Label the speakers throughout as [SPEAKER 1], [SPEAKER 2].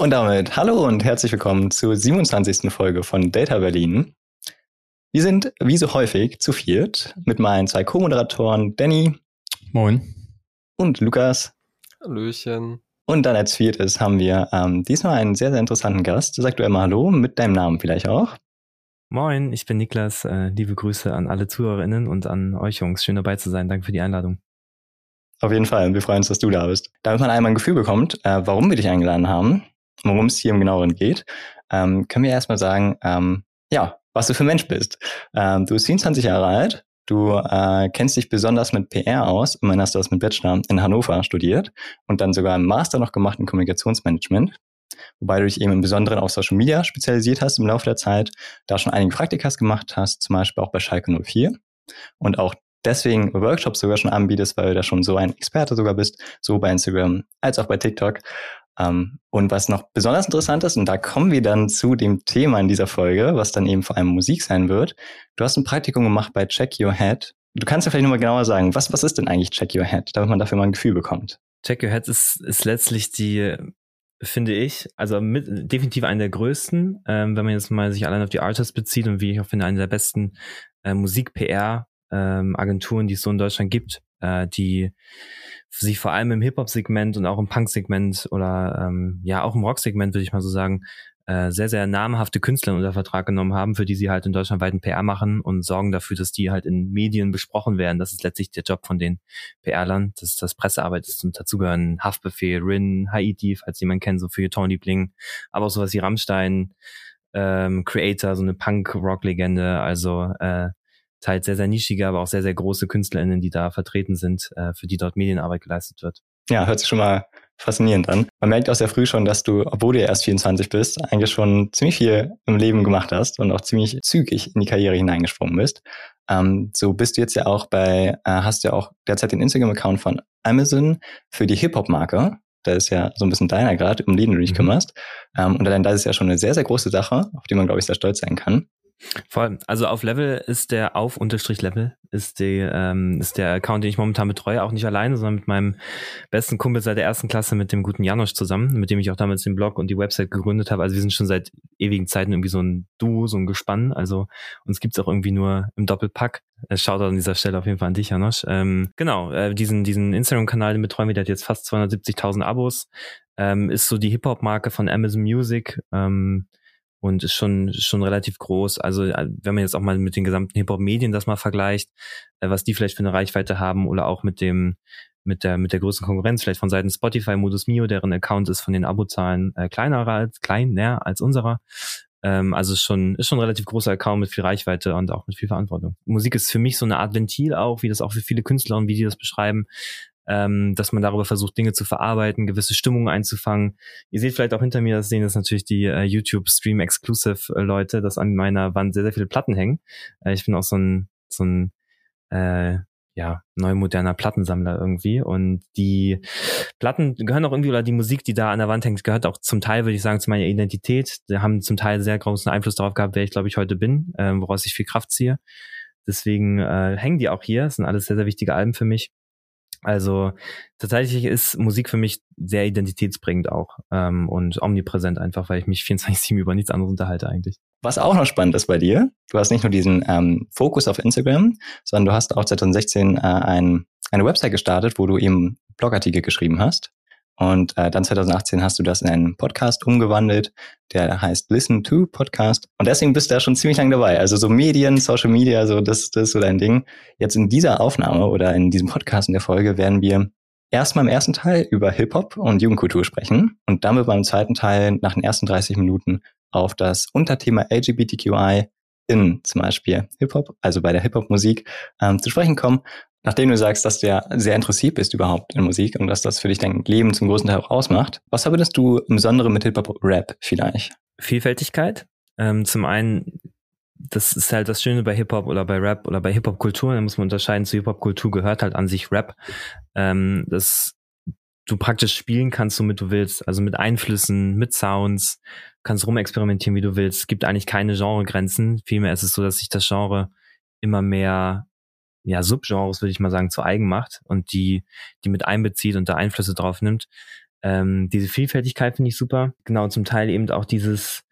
[SPEAKER 1] Und damit hallo und herzlich willkommen zur 27. Folge von Data Berlin. Wir sind wie so häufig zu viert mit meinen zwei Co-Moderatoren Danny.
[SPEAKER 2] Moin.
[SPEAKER 1] Und Lukas.
[SPEAKER 3] Hallöchen.
[SPEAKER 1] Und dann als viertes haben wir ähm, diesmal einen sehr, sehr interessanten Gast. Sag du einmal Hallo mit deinem Namen vielleicht auch.
[SPEAKER 2] Moin, ich bin Niklas. Äh, liebe Grüße an alle ZuhörerInnen und an euch Jungs. Schön dabei zu sein. Danke für die Einladung.
[SPEAKER 1] Auf jeden Fall. Wir freuen uns, dass du da bist. Damit man einmal ein Gefühl bekommt, äh, warum wir dich eingeladen haben, worum es hier im Genaueren geht, ähm, können wir erstmal sagen, ähm, ja, was du für ein Mensch bist. Ähm, du bist 27 Jahre alt, du äh, kennst dich besonders mit PR aus, immerhin hast du das mit Bachelor in Hannover studiert und dann sogar einen Master noch gemacht in Kommunikationsmanagement, wobei du dich eben im Besonderen auf Social Media spezialisiert hast im Laufe der Zeit, da schon einige Praktikas gemacht hast, zum Beispiel auch bei Schalke 04 und auch deswegen Workshops sogar schon anbietest, weil du da schon so ein Experte sogar bist, so bei Instagram als auch bei TikTok. Ähm, und was noch besonders interessant ist, und da kommen wir dann zu dem Thema in dieser Folge, was dann eben vor allem Musik sein wird. Du hast ein Praktikum gemacht bei Check Your Head. Du kannst ja vielleicht nochmal genauer sagen, was, was ist denn eigentlich Check Your Head, damit man dafür mal ein Gefühl bekommt?
[SPEAKER 2] Check Your Head ist, ist letztlich die, finde ich, also mit, definitiv eine der größten, ähm, wenn man jetzt mal sich allein auf die Artists bezieht und wie ich auch finde, eine der besten äh, Musik-PR-Agenturen, ähm, die es so in Deutschland gibt, äh, die sich vor allem im Hip-Hop-Segment und auch im Punk-Segment oder ähm, ja auch im Rock-Segment, würde ich mal so sagen, äh, sehr, sehr namhafte Künstler unter Vertrag genommen haben, für die sie halt in Deutschland weiten PR machen und sorgen dafür, dass die halt in Medien besprochen werden. Das ist letztlich der Job von den PR-Lern. Das ist das Pressearbeit ist und dazugehören Haftbefehl, Rin, Haiti, falls jemand kennt, so für Tony-Liebling, aber auch sowas wie Rammstein, ähm, Creator, so eine Punk-Rock-Legende, also äh, teils sehr, sehr nischige, aber auch sehr, sehr große KünstlerInnen, die da vertreten sind, äh, für die dort Medienarbeit geleistet wird.
[SPEAKER 1] Ja, hört sich schon mal faszinierend an. Man merkt auch sehr früh schon, dass du, obwohl du ja erst 24 bist, eigentlich schon ziemlich viel im Leben gemacht hast und auch ziemlich zügig in die Karriere hineingesprungen bist. Ähm, so bist du jetzt ja auch bei, äh, hast ja auch derzeit den Instagram-Account von Amazon für die Hip-Hop-Marke. Da ist ja so ein bisschen deiner gerade, um den du dich mhm. kümmerst. Ähm, und allein das ist ja schon eine sehr, sehr große Sache, auf die man, glaube ich, sehr stolz sein kann.
[SPEAKER 2] Voll. Also auf Level ist der auf Unterstrich Level ist die ähm, ist der Account, den ich momentan betreue, auch nicht alleine, sondern mit meinem besten Kumpel seit der ersten Klasse, mit dem guten Janosch zusammen, mit dem ich auch damals den Blog und die Website gegründet habe. Also wir sind schon seit ewigen Zeiten irgendwie so ein Duo, so ein Gespann. Also uns gibt's auch irgendwie nur im Doppelpack. Äh, Schaut an dieser Stelle auf jeden Fall an dich, Janosch. Ähm, genau, äh, diesen diesen Instagram-Kanal, den betreuen wir, der hat jetzt fast 270.000 Abos. Ähm, ist so die Hip-Hop-Marke von Amazon Music. Ähm, und ist schon schon relativ groß. Also äh, wenn man jetzt auch mal mit den gesamten Hip-Hop-Medien das mal vergleicht, äh, was die vielleicht für eine Reichweite haben oder auch mit dem mit der mit der größten Konkurrenz vielleicht von Seiten Spotify, Modus Mio, deren Account ist von den Abozahlen äh, kleiner als kleiner als unserer. Ähm, also ist schon ist schon ein relativ großer Account mit viel Reichweite und auch mit viel Verantwortung. Musik ist für mich so eine Art Ventil auch, wie das auch für viele Künstler und wie die das beschreiben, ähm, dass man darüber versucht, Dinge zu verarbeiten, gewisse Stimmungen einzufangen. Ihr seht vielleicht auch hinter mir, das sehen das natürlich die äh, YouTube Stream Exclusive Leute, dass an meiner Wand sehr, sehr viele Platten hängen. Äh, ich bin auch so ein, so ein äh, ja, neu moderner Plattensammler irgendwie. Und die Platten gehören auch irgendwie, oder die Musik, die da an der Wand hängt, gehört auch zum Teil, würde ich sagen, zu meiner Identität. Die haben zum Teil sehr großen Einfluss darauf gehabt, wer ich, glaube ich, heute bin, äh, woraus ich viel Kraft ziehe. Deswegen äh, hängen die auch hier. Das sind alles sehr, sehr wichtige Alben für mich. Also tatsächlich ist Musik für mich sehr identitätsbringend auch ähm, und omnipräsent einfach, weil ich mich 24-7 über nichts anderes unterhalte eigentlich.
[SPEAKER 1] Was auch noch spannend ist bei dir, du hast nicht nur diesen ähm, Fokus auf Instagram, sondern du hast auch 2016 äh, ein, eine Website gestartet, wo du eben Blogartikel geschrieben hast. Und äh, dann 2018 hast du das in einen Podcast umgewandelt, der heißt Listen to Podcast. Und deswegen bist du da schon ziemlich lang dabei. Also so Medien, Social Media, so das, das ist so dein Ding. Jetzt in dieser Aufnahme oder in diesem Podcast in der Folge werden wir erstmal im ersten Teil über Hip-Hop und Jugendkultur sprechen und dann wird beim zweiten Teil nach den ersten 30 Minuten auf das Unterthema LGBTQI in zum Beispiel Hip-Hop, also bei der Hip-Hop-Musik, ähm, zu sprechen kommen. Nachdem du sagst, dass du ja sehr interessiert bist überhaupt in Musik und dass das für dich dein Leben zum großen Teil auch ausmacht, was verbindest du im Besonderen mit Hip-Hop-Rap vielleicht?
[SPEAKER 2] Vielfältigkeit. Ähm, zum einen, das ist halt das Schöne bei Hip-Hop oder bei Rap oder bei Hip-Hop-Kultur, da muss man unterscheiden, zu Hip-Hop-Kultur gehört halt an sich Rap, ähm, dass du praktisch spielen kannst, womit du willst, also mit Einflüssen, mit Sounds, kannst rumexperimentieren, wie du willst. Es gibt eigentlich keine Genregrenzen, vielmehr ist es so, dass sich das Genre immer mehr ja, Subgenres, würde ich mal sagen, zu eigen macht und die, die mit einbezieht und da Einflüsse drauf nimmt. Ähm, diese Vielfältigkeit finde ich super. Genau, zum Teil eben auch dieses,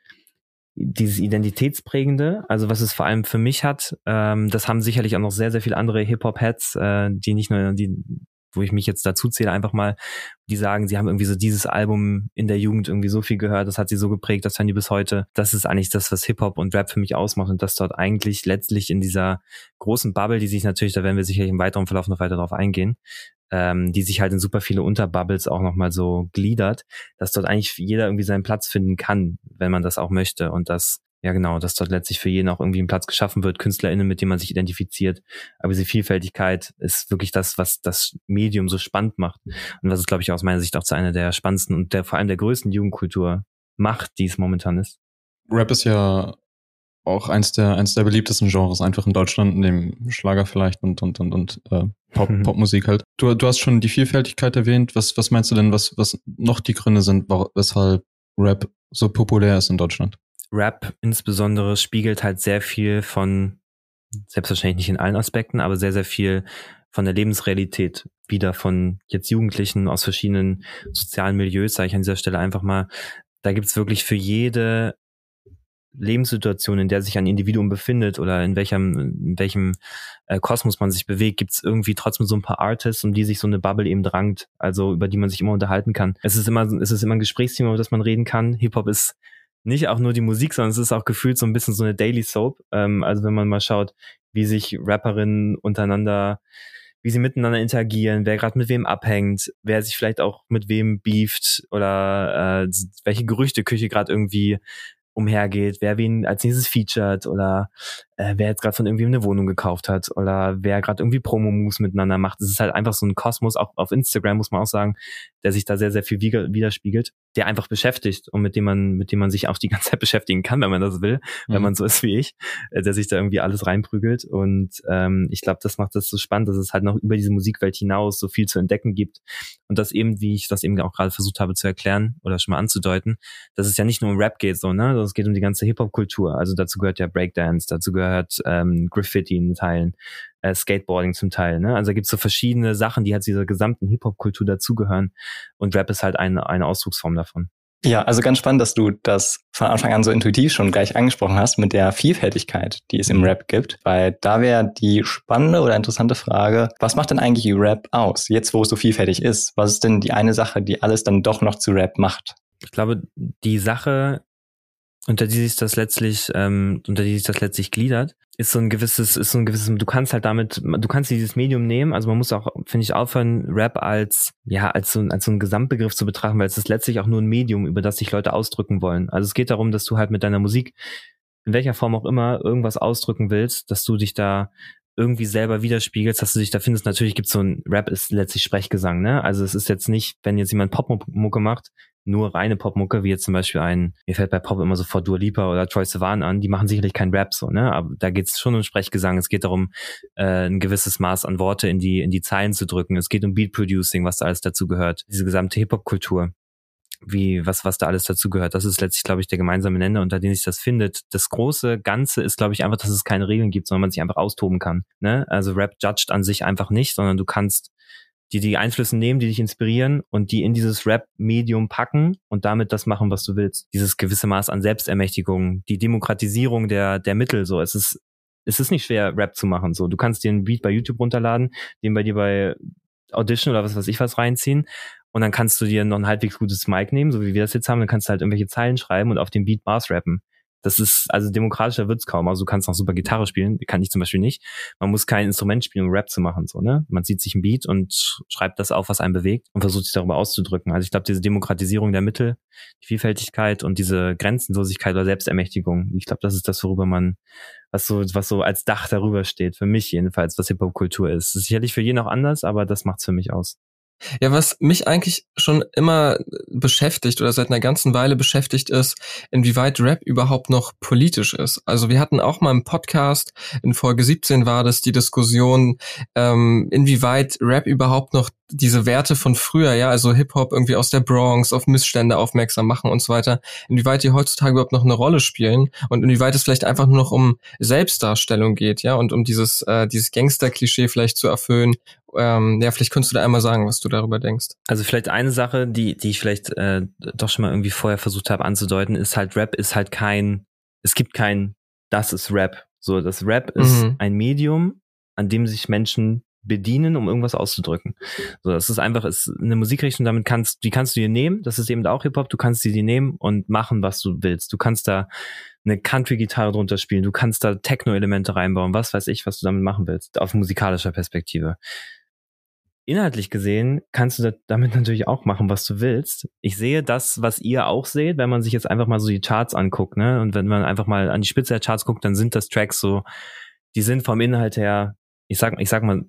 [SPEAKER 2] dieses Identitätsprägende, also was es vor allem für mich hat, ähm, das haben sicherlich auch noch sehr, sehr viele andere Hip-Hop-Heads, äh, die nicht nur, die, wo ich mich jetzt dazu zähle, einfach mal, die sagen, sie haben irgendwie so dieses Album in der Jugend irgendwie so viel gehört, das hat sie so geprägt, das hören die bis heute. Das ist eigentlich das, was Hip-Hop und Rap für mich ausmacht und das dort eigentlich letztlich in dieser großen Bubble, die sich natürlich, da werden wir sicherlich im weiteren Verlauf noch weiter drauf eingehen, ähm, die sich halt in super viele Unterbubbles auch nochmal so gliedert, dass dort eigentlich jeder irgendwie seinen Platz finden kann, wenn man das auch möchte und das ja genau, dass dort letztlich für jeden auch irgendwie ein Platz geschaffen wird, KünstlerInnen, mit denen man sich identifiziert. Aber diese Vielfältigkeit ist wirklich das, was das Medium so spannend macht und was es, glaube ich, aus meiner Sicht auch zu einer der spannendsten und der vor allem der größten Jugendkultur macht, die es momentan ist.
[SPEAKER 3] Rap ist ja auch eins der, eins der beliebtesten Genres einfach in Deutschland, neben Schlager vielleicht und, und, und, und äh, Pop, mhm. Popmusik halt. Du, du hast schon die Vielfältigkeit erwähnt. Was, was meinst du denn, was, was noch die Gründe sind, weshalb Rap so populär ist in Deutschland?
[SPEAKER 2] Rap insbesondere spiegelt halt sehr viel von, selbstverständlich nicht in allen Aspekten, aber sehr, sehr viel von der Lebensrealität wieder von jetzt Jugendlichen aus verschiedenen sozialen Milieus, sage ich an dieser Stelle einfach mal. Da gibt's wirklich für jede Lebenssituation, in der sich ein Individuum befindet oder in welchem, in welchem äh, Kosmos man sich bewegt, gibt's irgendwie trotzdem so ein paar Artists, um die sich so eine Bubble eben drangt, also über die man sich immer unterhalten kann. Es ist immer, es ist immer ein Gesprächsthema, über das man reden kann. Hip-Hop ist nicht auch nur die Musik, sondern es ist auch gefühlt so ein bisschen so eine Daily Soap. Ähm, also wenn man mal schaut, wie sich Rapperinnen untereinander, wie sie miteinander interagieren, wer gerade mit wem abhängt, wer sich vielleicht auch mit wem beeft oder äh, welche Gerüchteküche gerade irgendwie umhergeht, wer wen als nächstes featured oder äh, wer jetzt gerade von irgendwie eine Wohnung gekauft hat oder wer gerade irgendwie Promo-Moves miteinander macht. Es ist halt einfach so ein Kosmos, auch auf Instagram muss man auch sagen, der sich da sehr, sehr viel widerspiegelt, der einfach beschäftigt und mit dem man, mit dem man sich auch die ganze Zeit beschäftigen kann, wenn man das will, mhm. wenn man so ist wie ich, äh, der sich da irgendwie alles reinprügelt. Und ähm, ich glaube, das macht das so spannend, dass es halt noch über diese Musikwelt hinaus so viel zu entdecken gibt. Und das eben, wie ich das eben auch gerade versucht habe zu erklären oder schon mal anzudeuten, dass es ja nicht nur um Rap geht, so, ne? Es geht um die ganze Hip-Hop-Kultur. Also dazu gehört ja Breakdance, dazu gehört ähm, Graffiti in Teilen, äh, Skateboarding zum Teil. Ne? Also da gibt's so verschiedene Sachen, die halt zu dieser gesamten Hip-Hop-Kultur dazugehören. Und Rap ist halt eine, eine Ausdrucksform davon.
[SPEAKER 1] Ja, also ganz spannend, dass du das von Anfang an so intuitiv schon gleich angesprochen hast mit der Vielfältigkeit, die es im Rap gibt, weil da wäre die spannende oder interessante Frage, was macht denn eigentlich Rap aus, jetzt wo es so vielfältig ist? Was ist denn die eine Sache, die alles dann doch noch zu Rap macht?
[SPEAKER 2] Ich glaube, die Sache, unter die sich das letztlich, ähm, unter die sich das letztlich gliedert, ist so ein gewisses, ist so ein gewisses, du kannst halt damit, du kannst dieses Medium nehmen, also man muss auch, finde ich, aufhören, Rap als, ja, als so, als so ein Gesamtbegriff zu betrachten, weil es ist letztlich auch nur ein Medium, über das sich Leute ausdrücken wollen. Also es geht darum, dass du halt mit deiner Musik, in welcher Form auch immer, irgendwas ausdrücken willst, dass du dich da irgendwie selber widerspiegelst, dass du dich da findest. Natürlich gibt es so ein Rap ist letztlich Sprechgesang, ne? Also es ist jetzt nicht, wenn jetzt jemand Popmucke macht, nur reine Popmucke, wie jetzt zum Beispiel ein, mir fällt bei Pop immer sofort Dua Lipa oder Troy Sivan an, die machen sicherlich keinen Rap so, ne? Aber da geht es schon um Sprechgesang. Es geht darum, äh, ein gewisses Maß an Worte in die, in die Zeilen zu drücken. Es geht um Beat Producing, was da alles dazu gehört. Diese gesamte Hip-Hop-Kultur wie, was, was da alles dazu gehört. Das ist letztlich, glaube ich, der gemeinsame Nenner, unter dem sich das findet. Das große Ganze ist, glaube ich, einfach, dass es keine Regeln gibt, sondern man sich einfach austoben kann. Ne? Also Rap judged an sich einfach nicht, sondern du kannst die die Einflüsse nehmen, die dich inspirieren und die in dieses Rap-Medium packen und damit das machen, was du willst. Dieses gewisse Maß an Selbstermächtigung, die Demokratisierung der, der Mittel, so. Es ist, es ist nicht schwer, Rap zu machen, so. Du kannst dir einen Beat bei YouTube runterladen, den bei dir bei Audition oder was weiß ich was reinziehen und dann kannst du dir noch ein halbwegs gutes Mic nehmen, so wie wir das jetzt haben, dann kannst du halt irgendwelche Zeilen schreiben und auf dem Beat Bars rappen. Das ist, also demokratischer wird's kaum. Also du kannst noch super Gitarre spielen, kann ich zum Beispiel nicht. Man muss kein Instrument spielen, um Rap zu machen, so, ne? Man sieht sich ein Beat und schreibt das auf, was einen bewegt und versucht sich darüber auszudrücken. Also ich glaube, diese Demokratisierung der Mittel, die Vielfältigkeit und diese Grenzenlosigkeit oder Selbstermächtigung, ich glaube, das ist das, worüber man, was so, was so als Dach darüber steht, für mich jedenfalls, was Hip-Hop-Kultur ist. Das ist sicherlich für jeden auch anders, aber das macht's für mich aus.
[SPEAKER 4] Ja, was mich eigentlich schon immer beschäftigt oder seit einer ganzen Weile beschäftigt ist, inwieweit Rap überhaupt noch politisch ist. Also wir hatten auch mal im Podcast, in Folge 17 war das die Diskussion, ähm, inwieweit Rap überhaupt noch diese Werte von früher, ja, also Hip-Hop irgendwie aus der Bronx auf Missstände aufmerksam machen und so weiter, inwieweit die heutzutage überhaupt noch eine Rolle spielen und inwieweit es vielleicht einfach nur noch um Selbstdarstellung geht, ja, und um dieses, äh, dieses Gangster-Klischee vielleicht zu erfüllen Ähm, ja, vielleicht könntest du da einmal sagen, was du darüber denkst.
[SPEAKER 2] Also vielleicht eine Sache, die, die ich vielleicht äh, doch schon mal irgendwie vorher versucht habe anzudeuten, ist halt Rap ist halt kein, es gibt kein, das ist Rap. So, das Rap ist mhm. ein Medium, an dem sich Menschen bedienen, um irgendwas auszudrücken. So, das ist einfach, ist eine Musikrichtung, damit kannst, die kannst du dir nehmen, das ist eben auch Hip-Hop, du kannst die dir nehmen und machen, was du willst. Du kannst da eine Country-Gitarre drunter spielen, du kannst da Techno-Elemente reinbauen, was weiß ich, was du damit machen willst, auf musikalischer Perspektive. Inhaltlich gesehen kannst du damit natürlich auch machen, was du willst. Ich sehe das, was ihr auch seht, wenn man sich jetzt einfach mal so die Charts anguckt, ne? Und wenn man einfach mal an die Spitze der Charts guckt, dann sind das Tracks so, die sind vom Inhalt her ich sag, ich sag mal,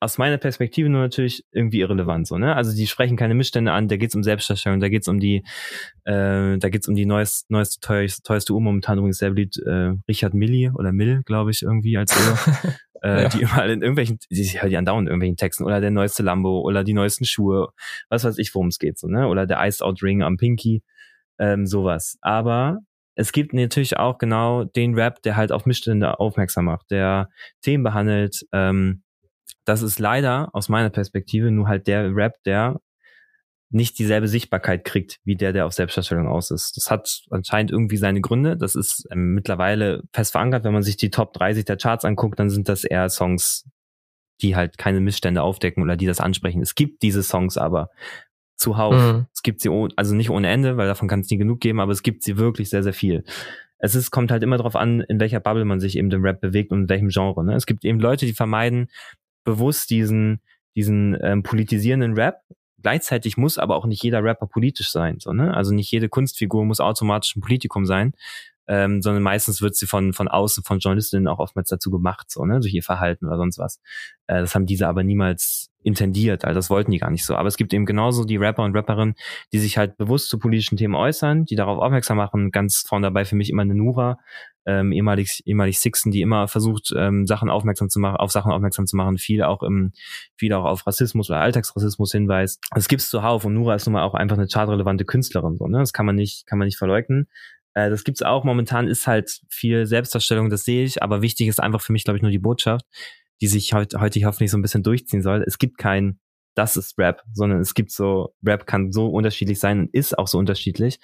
[SPEAKER 2] aus meiner Perspektive nur natürlich irgendwie irrelevant so, ne? Also die sprechen keine Missstände an, da geht's um Selbstdarstellung, da geht's um die, äh, da geht's um die neueste, neueste, teuerste, teuerste Uhr, momentan übrigens sehr beliebt, äh, Richard Milli oder Mill, glaube ich, irgendwie als Uhr. äh, ja. die immer in irgendwelchen, die hören die andauernd in irgendwelchen Texten oder der neueste Lambo oder die neuesten Schuhe, was weiß ich, worum es geht, so, ne? Oder der Iced Out Ring am Pinky, ähm, sowas. Aber es gibt natürlich auch genau den Rap, der halt auf Missstände aufmerksam macht, der Themen behandelt. Ähm, das ist leider aus meiner Perspektive nur halt der Rap, der nicht dieselbe Sichtbarkeit kriegt, wie der, der auf Selbstdarstellung aus ist. Das hat anscheinend irgendwie seine Gründe. Das ist ähm, mittlerweile fest verankert. Wenn man sich die Top 30 der Charts anguckt, dann sind das eher Songs, die halt keine Missstände aufdecken oder die das ansprechen. Es gibt diese Songs aber zuhauf. Mhm. Es gibt sie, also nicht ohne Ende, weil davon kann es nie genug geben, aber es gibt sie wirklich sehr, sehr viel. Es ist, kommt halt immer darauf an, in welcher Bubble man sich eben im Rap bewegt und in welchem Genre. Ne? Es gibt eben Leute, die vermeiden bewusst diesen, diesen ähm, politisierenden Rap. Gleichzeitig muss aber auch nicht jeder Rapper politisch sein. So, ne? Also nicht jede Kunstfigur muss automatisch ein Politikum sein, ähm, sondern meistens wird sie von, von außen, von Journalistinnen auch oftmals dazu gemacht, so, ne, durch ihr Verhalten oder sonst was. Äh, das haben diese aber niemals intendiert, also das wollten die gar nicht so. Aber es gibt eben genauso die Rapper und Rapperinnen, die sich halt bewusst zu politischen Themen äußern, die darauf aufmerksam machen. Ganz vorne dabei für mich immer eine Nura, ähm, ehemalig, ehemalig Sixten, die immer versucht, ähm, Sachen aufmerksam zu machen, auf Sachen aufmerksam zu machen, viel auch im, viel auch auf Rassismus oder Alltagsrassismus hinweist. Das gibt's zuhauf und Nura ist nun mal auch einfach eine chartrelevante Künstlerin, so, ne? Das kann man nicht, kann man nicht verleugnen. Äh, das gibt's auch. Momentan ist halt viel Selbstdarstellung, das sehe ich. Aber wichtig ist einfach für mich, glaube ich, nur die Botschaft, die sich heute, heute hoffentlich so ein bisschen durchziehen soll. Es gibt kein, das ist Rap, sondern es gibt so, Rap kann so unterschiedlich sein und ist auch so unterschiedlich.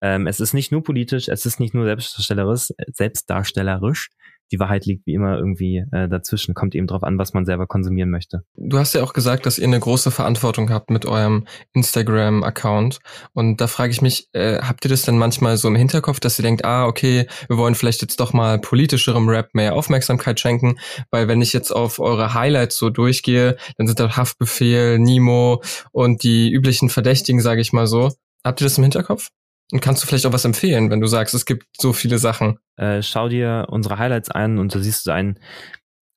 [SPEAKER 2] Ähm, es ist nicht nur politisch, es ist nicht nur selbstdarstellerisch, selbstdarstellerisch, die Wahrheit liegt wie immer irgendwie äh, dazwischen. Kommt eben drauf an, was man selber konsumieren möchte.
[SPEAKER 4] Du hast ja auch gesagt, dass ihr eine große Verantwortung habt mit eurem Instagram-Account. Und da frage ich mich, äh, habt ihr das denn manchmal so im Hinterkopf, dass ihr denkt, ah, okay, wir wollen vielleicht jetzt doch mal politischerem Rap mehr Aufmerksamkeit schenken? Weil wenn ich jetzt auf eure Highlights so durchgehe, dann sind da Haftbefehl, Nemo und die üblichen Verdächtigen, sage ich mal so. Habt ihr das im Hinterkopf? Und kannst du vielleicht auch was empfehlen, wenn du sagst, es gibt so viele Sachen?
[SPEAKER 2] Äh, schau dir unsere Highlights an und da siehst du einen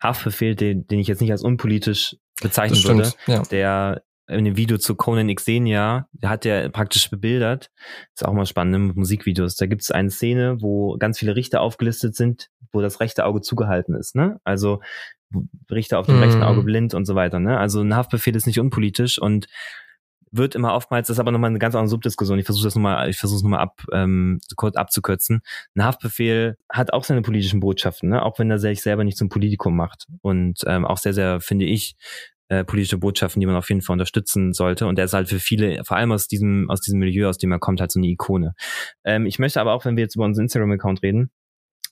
[SPEAKER 2] Haftbefehl, den, den ich jetzt nicht als unpolitisch bezeichnen würde, ja. der in dem Video zu Conan Xenia, der hat ja praktisch bebildert, ist auch mal spannend ne, mit Musikvideos, da gibt es eine Szene, wo ganz viele Richter aufgelistet sind, wo das rechte Auge zugehalten ist, ne? Also Richter auf dem mm. rechten Auge blind und so weiter, ne? Also ein Haftbefehl ist nicht unpolitisch und wird immer oftmals, das ist aber nochmal eine ganz andere Subdiskussion. Ich versuche das nochmal, ich versuche es nochmal ab, ähm, kurz abzukürzen. Ein Haftbefehl hat auch seine politischen Botschaften, ne? auch wenn er sich selber nicht zum Politikum macht. Und ähm, auch sehr, sehr, finde ich, äh, politische Botschaften, die man auf jeden Fall unterstützen sollte. Und er ist halt für viele, vor allem aus diesem, aus diesem Milieu, aus dem er kommt, halt so eine Ikone. Ähm, ich möchte aber auch, wenn wir jetzt über unseren Instagram-Account reden,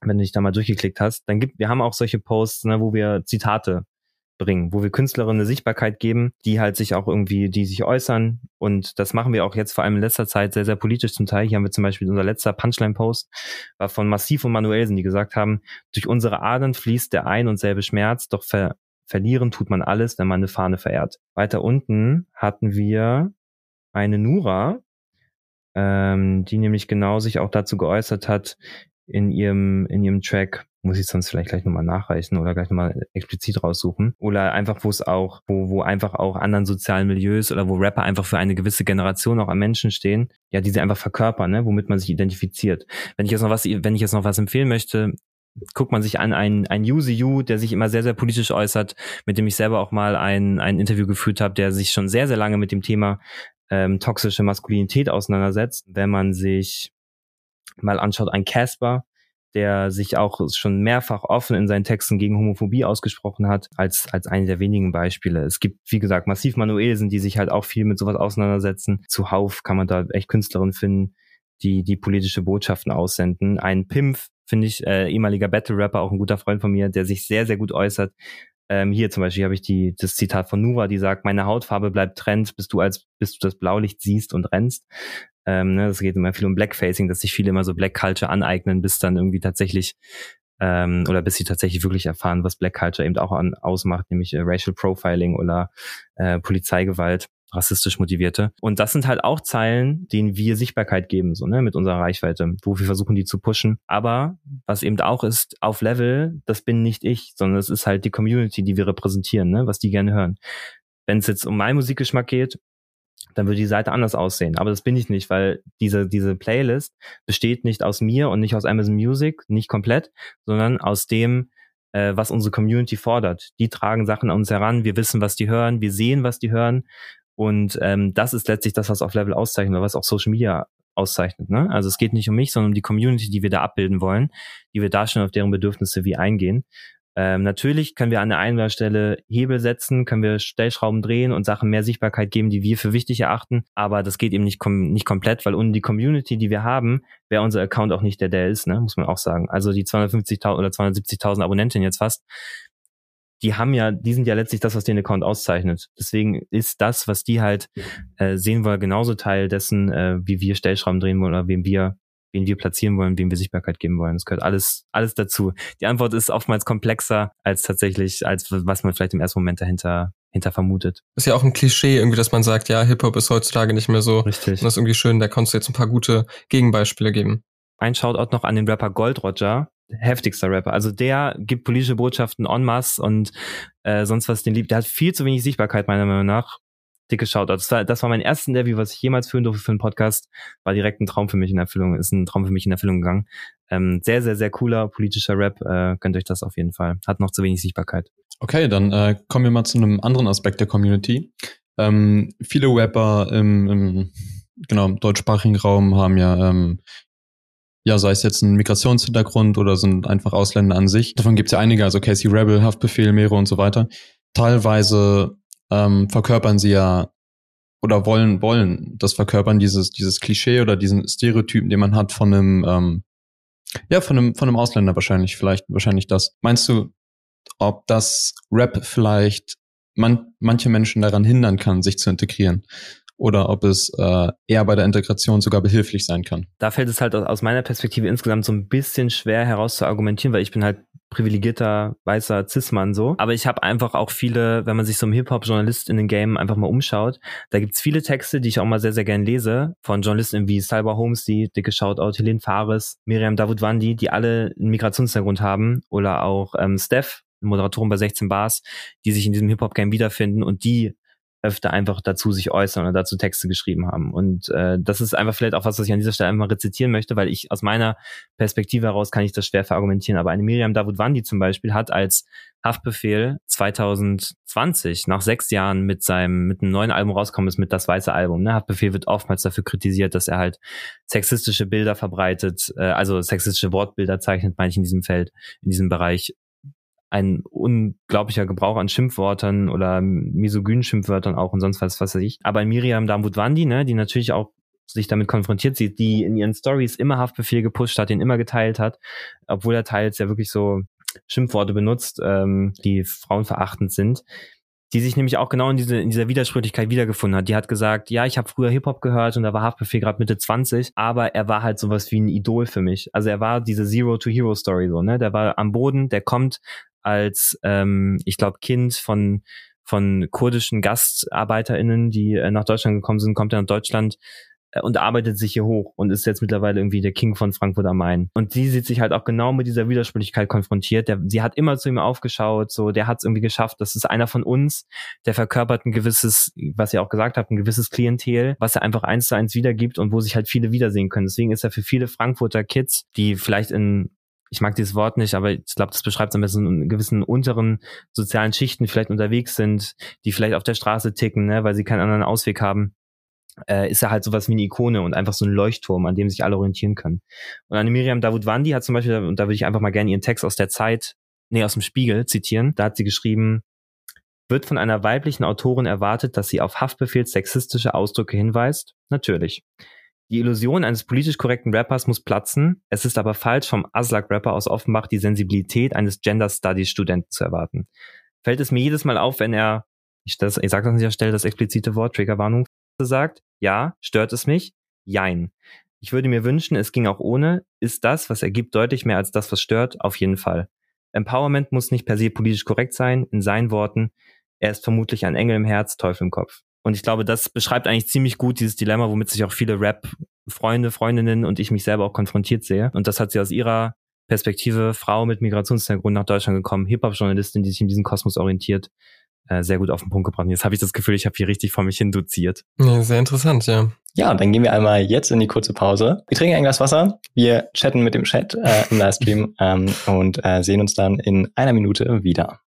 [SPEAKER 2] wenn du dich da mal durchgeklickt hast, dann gibt, wir haben auch solche Posts, ne, wo wir Zitate bringen, wo wir Künstlerinnen eine Sichtbarkeit geben, die halt sich auch irgendwie, die sich äußern. Und das machen wir auch jetzt vor allem in letzter Zeit sehr, sehr politisch zum Teil. Hier haben wir zum Beispiel unser letzter Punchline-Post war von Massiv und Manuelsen, die gesagt haben, durch unsere Adern fließt der ein und selbe Schmerz, doch ver verlieren tut man alles, wenn man eine Fahne verehrt. Weiter unten hatten wir eine Nura, ähm, die nämlich genau sich auch dazu geäußert hat in ihrem, in ihrem Track muss ich sonst vielleicht gleich nochmal nachreichen oder gleich nochmal explizit raussuchen. Oder einfach, wo es auch, wo, wo einfach auch anderen sozialen Milieus oder wo Rapper einfach für eine gewisse Generation auch an Menschen stehen, ja, die sie einfach verkörpern, ne, womit man sich identifiziert. Wenn ich jetzt noch was, wenn ich jetzt noch was empfehlen möchte, guckt man sich an einen, einen Yuzi Yu, der sich immer sehr, sehr politisch äußert, mit dem ich selber auch mal ein, ein Interview geführt habe, der sich schon sehr, sehr lange mit dem Thema ähm, toxische Maskulinität auseinandersetzt. Wenn man sich mal anschaut, ein Casper, der sich auch schon mehrfach offen in seinen Texten gegen Homophobie ausgesprochen hat, als, als eine der wenigen Beispiele. Es gibt, wie gesagt, massiv Manuelsen, die sich halt auch viel mit sowas auseinandersetzen. Zuhauf kann man da echt Künstlerinnen finden, die, die politische Botschaften aussenden. Ein Pimpf, finde ich, äh, ehemaliger Battle-Rapper, auch ein guter Freund von mir, der sich sehr, sehr gut äußert. Ähm, hier zum Beispiel habe ich die, das Zitat von Nuva, die sagt, meine Hautfarbe bleibt Trend, bis du als, bis du das Blaulicht siehst und rennst. Ähm, ne, das geht immer viel um Blackfacing, dass sich viele immer so Black Culture aneignen, bis dann irgendwie tatsächlich ähm, oder bis sie tatsächlich wirklich erfahren, was Black Culture eben auch an, ausmacht, nämlich äh, Racial Profiling oder äh, Polizeigewalt rassistisch motivierte. Und das sind halt auch Zeilen, denen wir Sichtbarkeit geben, so, ne, mit unserer Reichweite, wo wir versuchen, die zu pushen. Aber was eben auch ist, auf Level, das bin nicht ich, sondern es ist halt die Community, die wir repräsentieren, ne, was die gerne hören. Wenn es jetzt um meinen Musikgeschmack geht, dann würde die Seite anders aussehen. Aber das bin ich nicht, weil diese, diese Playlist besteht nicht aus mir und nicht aus Amazon Music, nicht komplett, sondern aus dem, äh, was unsere Community fordert. Die tragen Sachen an uns heran, wir wissen, was die hören, wir sehen, was die hören. Und ähm, das ist letztlich das, was auf Level auszeichnet, oder was auch Social Media auszeichnet. Ne? Also es geht nicht um mich, sondern um die Community, die wir da abbilden wollen, die wir da schon auf deren Bedürfnisse wie eingehen. Ähm, natürlich können wir an der einen Stelle Hebel setzen, können wir Stellschrauben drehen und Sachen mehr Sichtbarkeit geben, die wir für wichtig erachten. Aber das geht eben nicht, kom nicht komplett, weil ohne die Community, die wir haben, wäre unser Account auch nicht der, der ist, ne? muss man auch sagen. Also die 250.000 oder 270.000 Abonnentinnen jetzt fast, die haben ja, die sind ja letztlich das, was den Account auszeichnet. Deswegen ist das, was die halt äh, sehen wollen, genauso Teil dessen, äh, wie wir Stellschrauben drehen wollen oder wem wir wen wir platzieren wollen, wem wir Sichtbarkeit geben wollen. Das gehört alles, alles dazu. Die Antwort ist oftmals komplexer als tatsächlich, als was man vielleicht im ersten Moment dahinter hinter vermutet.
[SPEAKER 4] Ist ja auch ein Klischee irgendwie, dass man sagt, ja, Hip-Hop ist heutzutage nicht mehr so.
[SPEAKER 2] Richtig.
[SPEAKER 4] Und das ist irgendwie schön, da kannst du jetzt ein paar gute Gegenbeispiele geben.
[SPEAKER 2] Ein Shoutout noch an den Rapper Gold Roger, heftigster Rapper. Also der gibt politische Botschaften en masse und äh, sonst was den liebt. Der hat viel zu wenig Sichtbarkeit meiner Meinung nach dicke Shoutout. Das war, das war mein erstes Interview, was ich jemals führen durfte für einen Podcast. War direkt ein Traum für mich in Erfüllung, ist ein Traum für mich in Erfüllung gegangen. Ähm, sehr, sehr, sehr cooler politischer Rap. Äh, könnt euch das auf jeden Fall. Hat noch zu wenig Sichtbarkeit.
[SPEAKER 3] Okay, dann äh, kommen wir mal zu einem anderen Aspekt der Community. Ähm, viele Rapper im, im genau, deutschsprachigen Raum haben ja ähm, ja, sei es jetzt ein Migrationshintergrund oder sind einfach Ausländer an sich. Davon gibt es ja einige, also Casey Rebel, Haftbefehl, Mero und so weiter. Teilweise ähm, verkörpern sie ja oder wollen wollen das verkörpern dieses dieses Klischee oder diesen Stereotypen, den man hat von einem ähm, ja von einem von einem Ausländer wahrscheinlich vielleicht wahrscheinlich das. Meinst du, ob das Rap vielleicht man, manche Menschen daran hindern kann, sich zu integrieren? oder ob es äh, eher bei der Integration sogar behilflich sein kann.
[SPEAKER 2] Da fällt es halt aus meiner Perspektive insgesamt so ein bisschen schwer herauszuargumentieren, weil ich bin halt privilegierter weißer Cis-Mann so. Aber ich habe einfach auch viele, wenn man sich so im Hip-Hop-Journalist in den Game einfach mal umschaut, da gibt's viele Texte, die ich auch mal sehr, sehr gern lese, von Journalisten wie Cyber Holmes, die dicke Shoutout, Helene Fares, Miriam Davutwandi, die alle einen Migrationshintergrund haben oder auch ähm, Steph, Moderatorin bei 16 Bars, die sich in diesem Hip-Hop-Game wiederfinden und die öfter einfach dazu sich äußern oder dazu Texte geschrieben haben. Und äh, das ist einfach vielleicht auch was, was ich an dieser Stelle einfach rezitieren möchte, weil ich aus meiner Perspektive heraus kann ich das schwer verargumentieren. Aber eine Miriam Davutwandi zum Beispiel hat als Haftbefehl 2020 nach sechs Jahren mit seinem mit einem neuen Album rauskommen ist mit das weiße Album. Ne? Haftbefehl wird oftmals dafür kritisiert, dass er halt sexistische Bilder verbreitet, äh, also sexistische Wortbilder zeichnet, meine ich in diesem Feld, in diesem Bereich ein unglaublicher Gebrauch an Schimpfwörtern oder misogynen Schimpfwörtern auch und sonst was, was weiß ich. Aber Miriam Damwutwandi, ne, die natürlich auch sich damit konfrontiert sieht, die in ihren Stories immer Haftbefehl gepusht hat, den immer geteilt hat, obwohl er teils ja wirklich so Schimpfworte benutzt, ähm, die frauenverachtend sind die sich nämlich auch genau in, diese, in dieser Widersprüchlichkeit wiedergefunden hat. Die hat gesagt, ja, ich habe früher Hip-Hop gehört und da war Haftbefehl gerade Mitte 20, aber er war halt sowas wie ein Idol für mich. Also er war diese Zero-to-Hero-Story so, ne? Der war am Boden, der kommt als, ähm, ich glaube, Kind von von kurdischen GastarbeiterInnen, die äh, nach Deutschland gekommen sind, kommt er nach Deutschland äh, und arbeitet sich hier hoch und ist jetzt mittlerweile irgendwie der King von Frankfurt am Main. Und sie sieht sich halt auch genau mit dieser Widersprüchlichkeit konfrontiert. Der, sie hat immer zu ihm aufgeschaut, so der hat es irgendwie geschafft. Das ist einer von uns, der verkörpert ein gewisses, was ihr auch gesagt habt, ein gewisses Klientel, was er einfach eins zu eins wiedergibt und wo sich halt viele wiedersehen können. Deswegen ist er für viele Frankfurter Kids, die vielleicht in ich mag dieses Wort nicht, aber ich glaube, das beschreibt am besten in gewissen unteren sozialen Schichten vielleicht unterwegs sind, die vielleicht auf der Straße ticken, ne, weil sie keinen anderen Ausweg haben äh, ist er halt sowas wie eine Ikone und einfach so ein Leuchtturm, an dem sich alle orientieren können. Und eine Miriam Davutwandi hat zum Beispiel, und da würde ich einfach mal gerne ihren Text aus der Zeit, nee, aus dem Spiegel zitieren, da hat sie geschrieben, wird von einer weiblichen Autorin erwartet, dass sie auf Haftbefehl sexistische Ausdrücke hinweist? Natürlich. Die Illusion eines politisch korrekten Rappers muss platzen. Es ist aber falsch, vom Aslak-Rapper aus Offenbach die Sensibilität eines Gender Studies Studenten zu erwarten. Fällt es mir jedes Mal auf, wenn er, ich, das, ich sage das an dieser Stelle das explizite Wort, Triggerwarnung, sagt, ja, stört es mich? Jein. Ich würde mir wünschen, es ging auch ohne. Ist das, was er gibt, deutlich mehr als das, was stört? Auf jeden Fall. Empowerment muss nicht per se politisch korrekt sein. In seinen Worten, er ist vermutlich ein Engel im Herz, Teufel im Kopf. Und ich glaube, das beschreibt eigentlich ziemlich gut dieses Dilemma, womit sich auch viele Rap-Freunde, Freundinnen und ich mich selber auch konfrontiert sehe. Und das hat sie aus ihrer Perspektive, Frau mit Migrationshintergrund nach Deutschland gekommen, Hip-Hop-Journalistin, die sich in diesem Kosmos orientiert, äh, sehr gut auf den Punkt gebracht. Und jetzt habe ich das Gefühl, ich habe hier richtig vor mich hin doziert.
[SPEAKER 4] Ja, sehr interessant, ja.
[SPEAKER 1] Ja, dann gehen wir einmal jetzt in die kurze Pause. Wir trinken ein Glas Wasser, wir chatten mit dem Chat äh, im Livestream ähm, und äh, sehen uns dann in einer Minute wieder.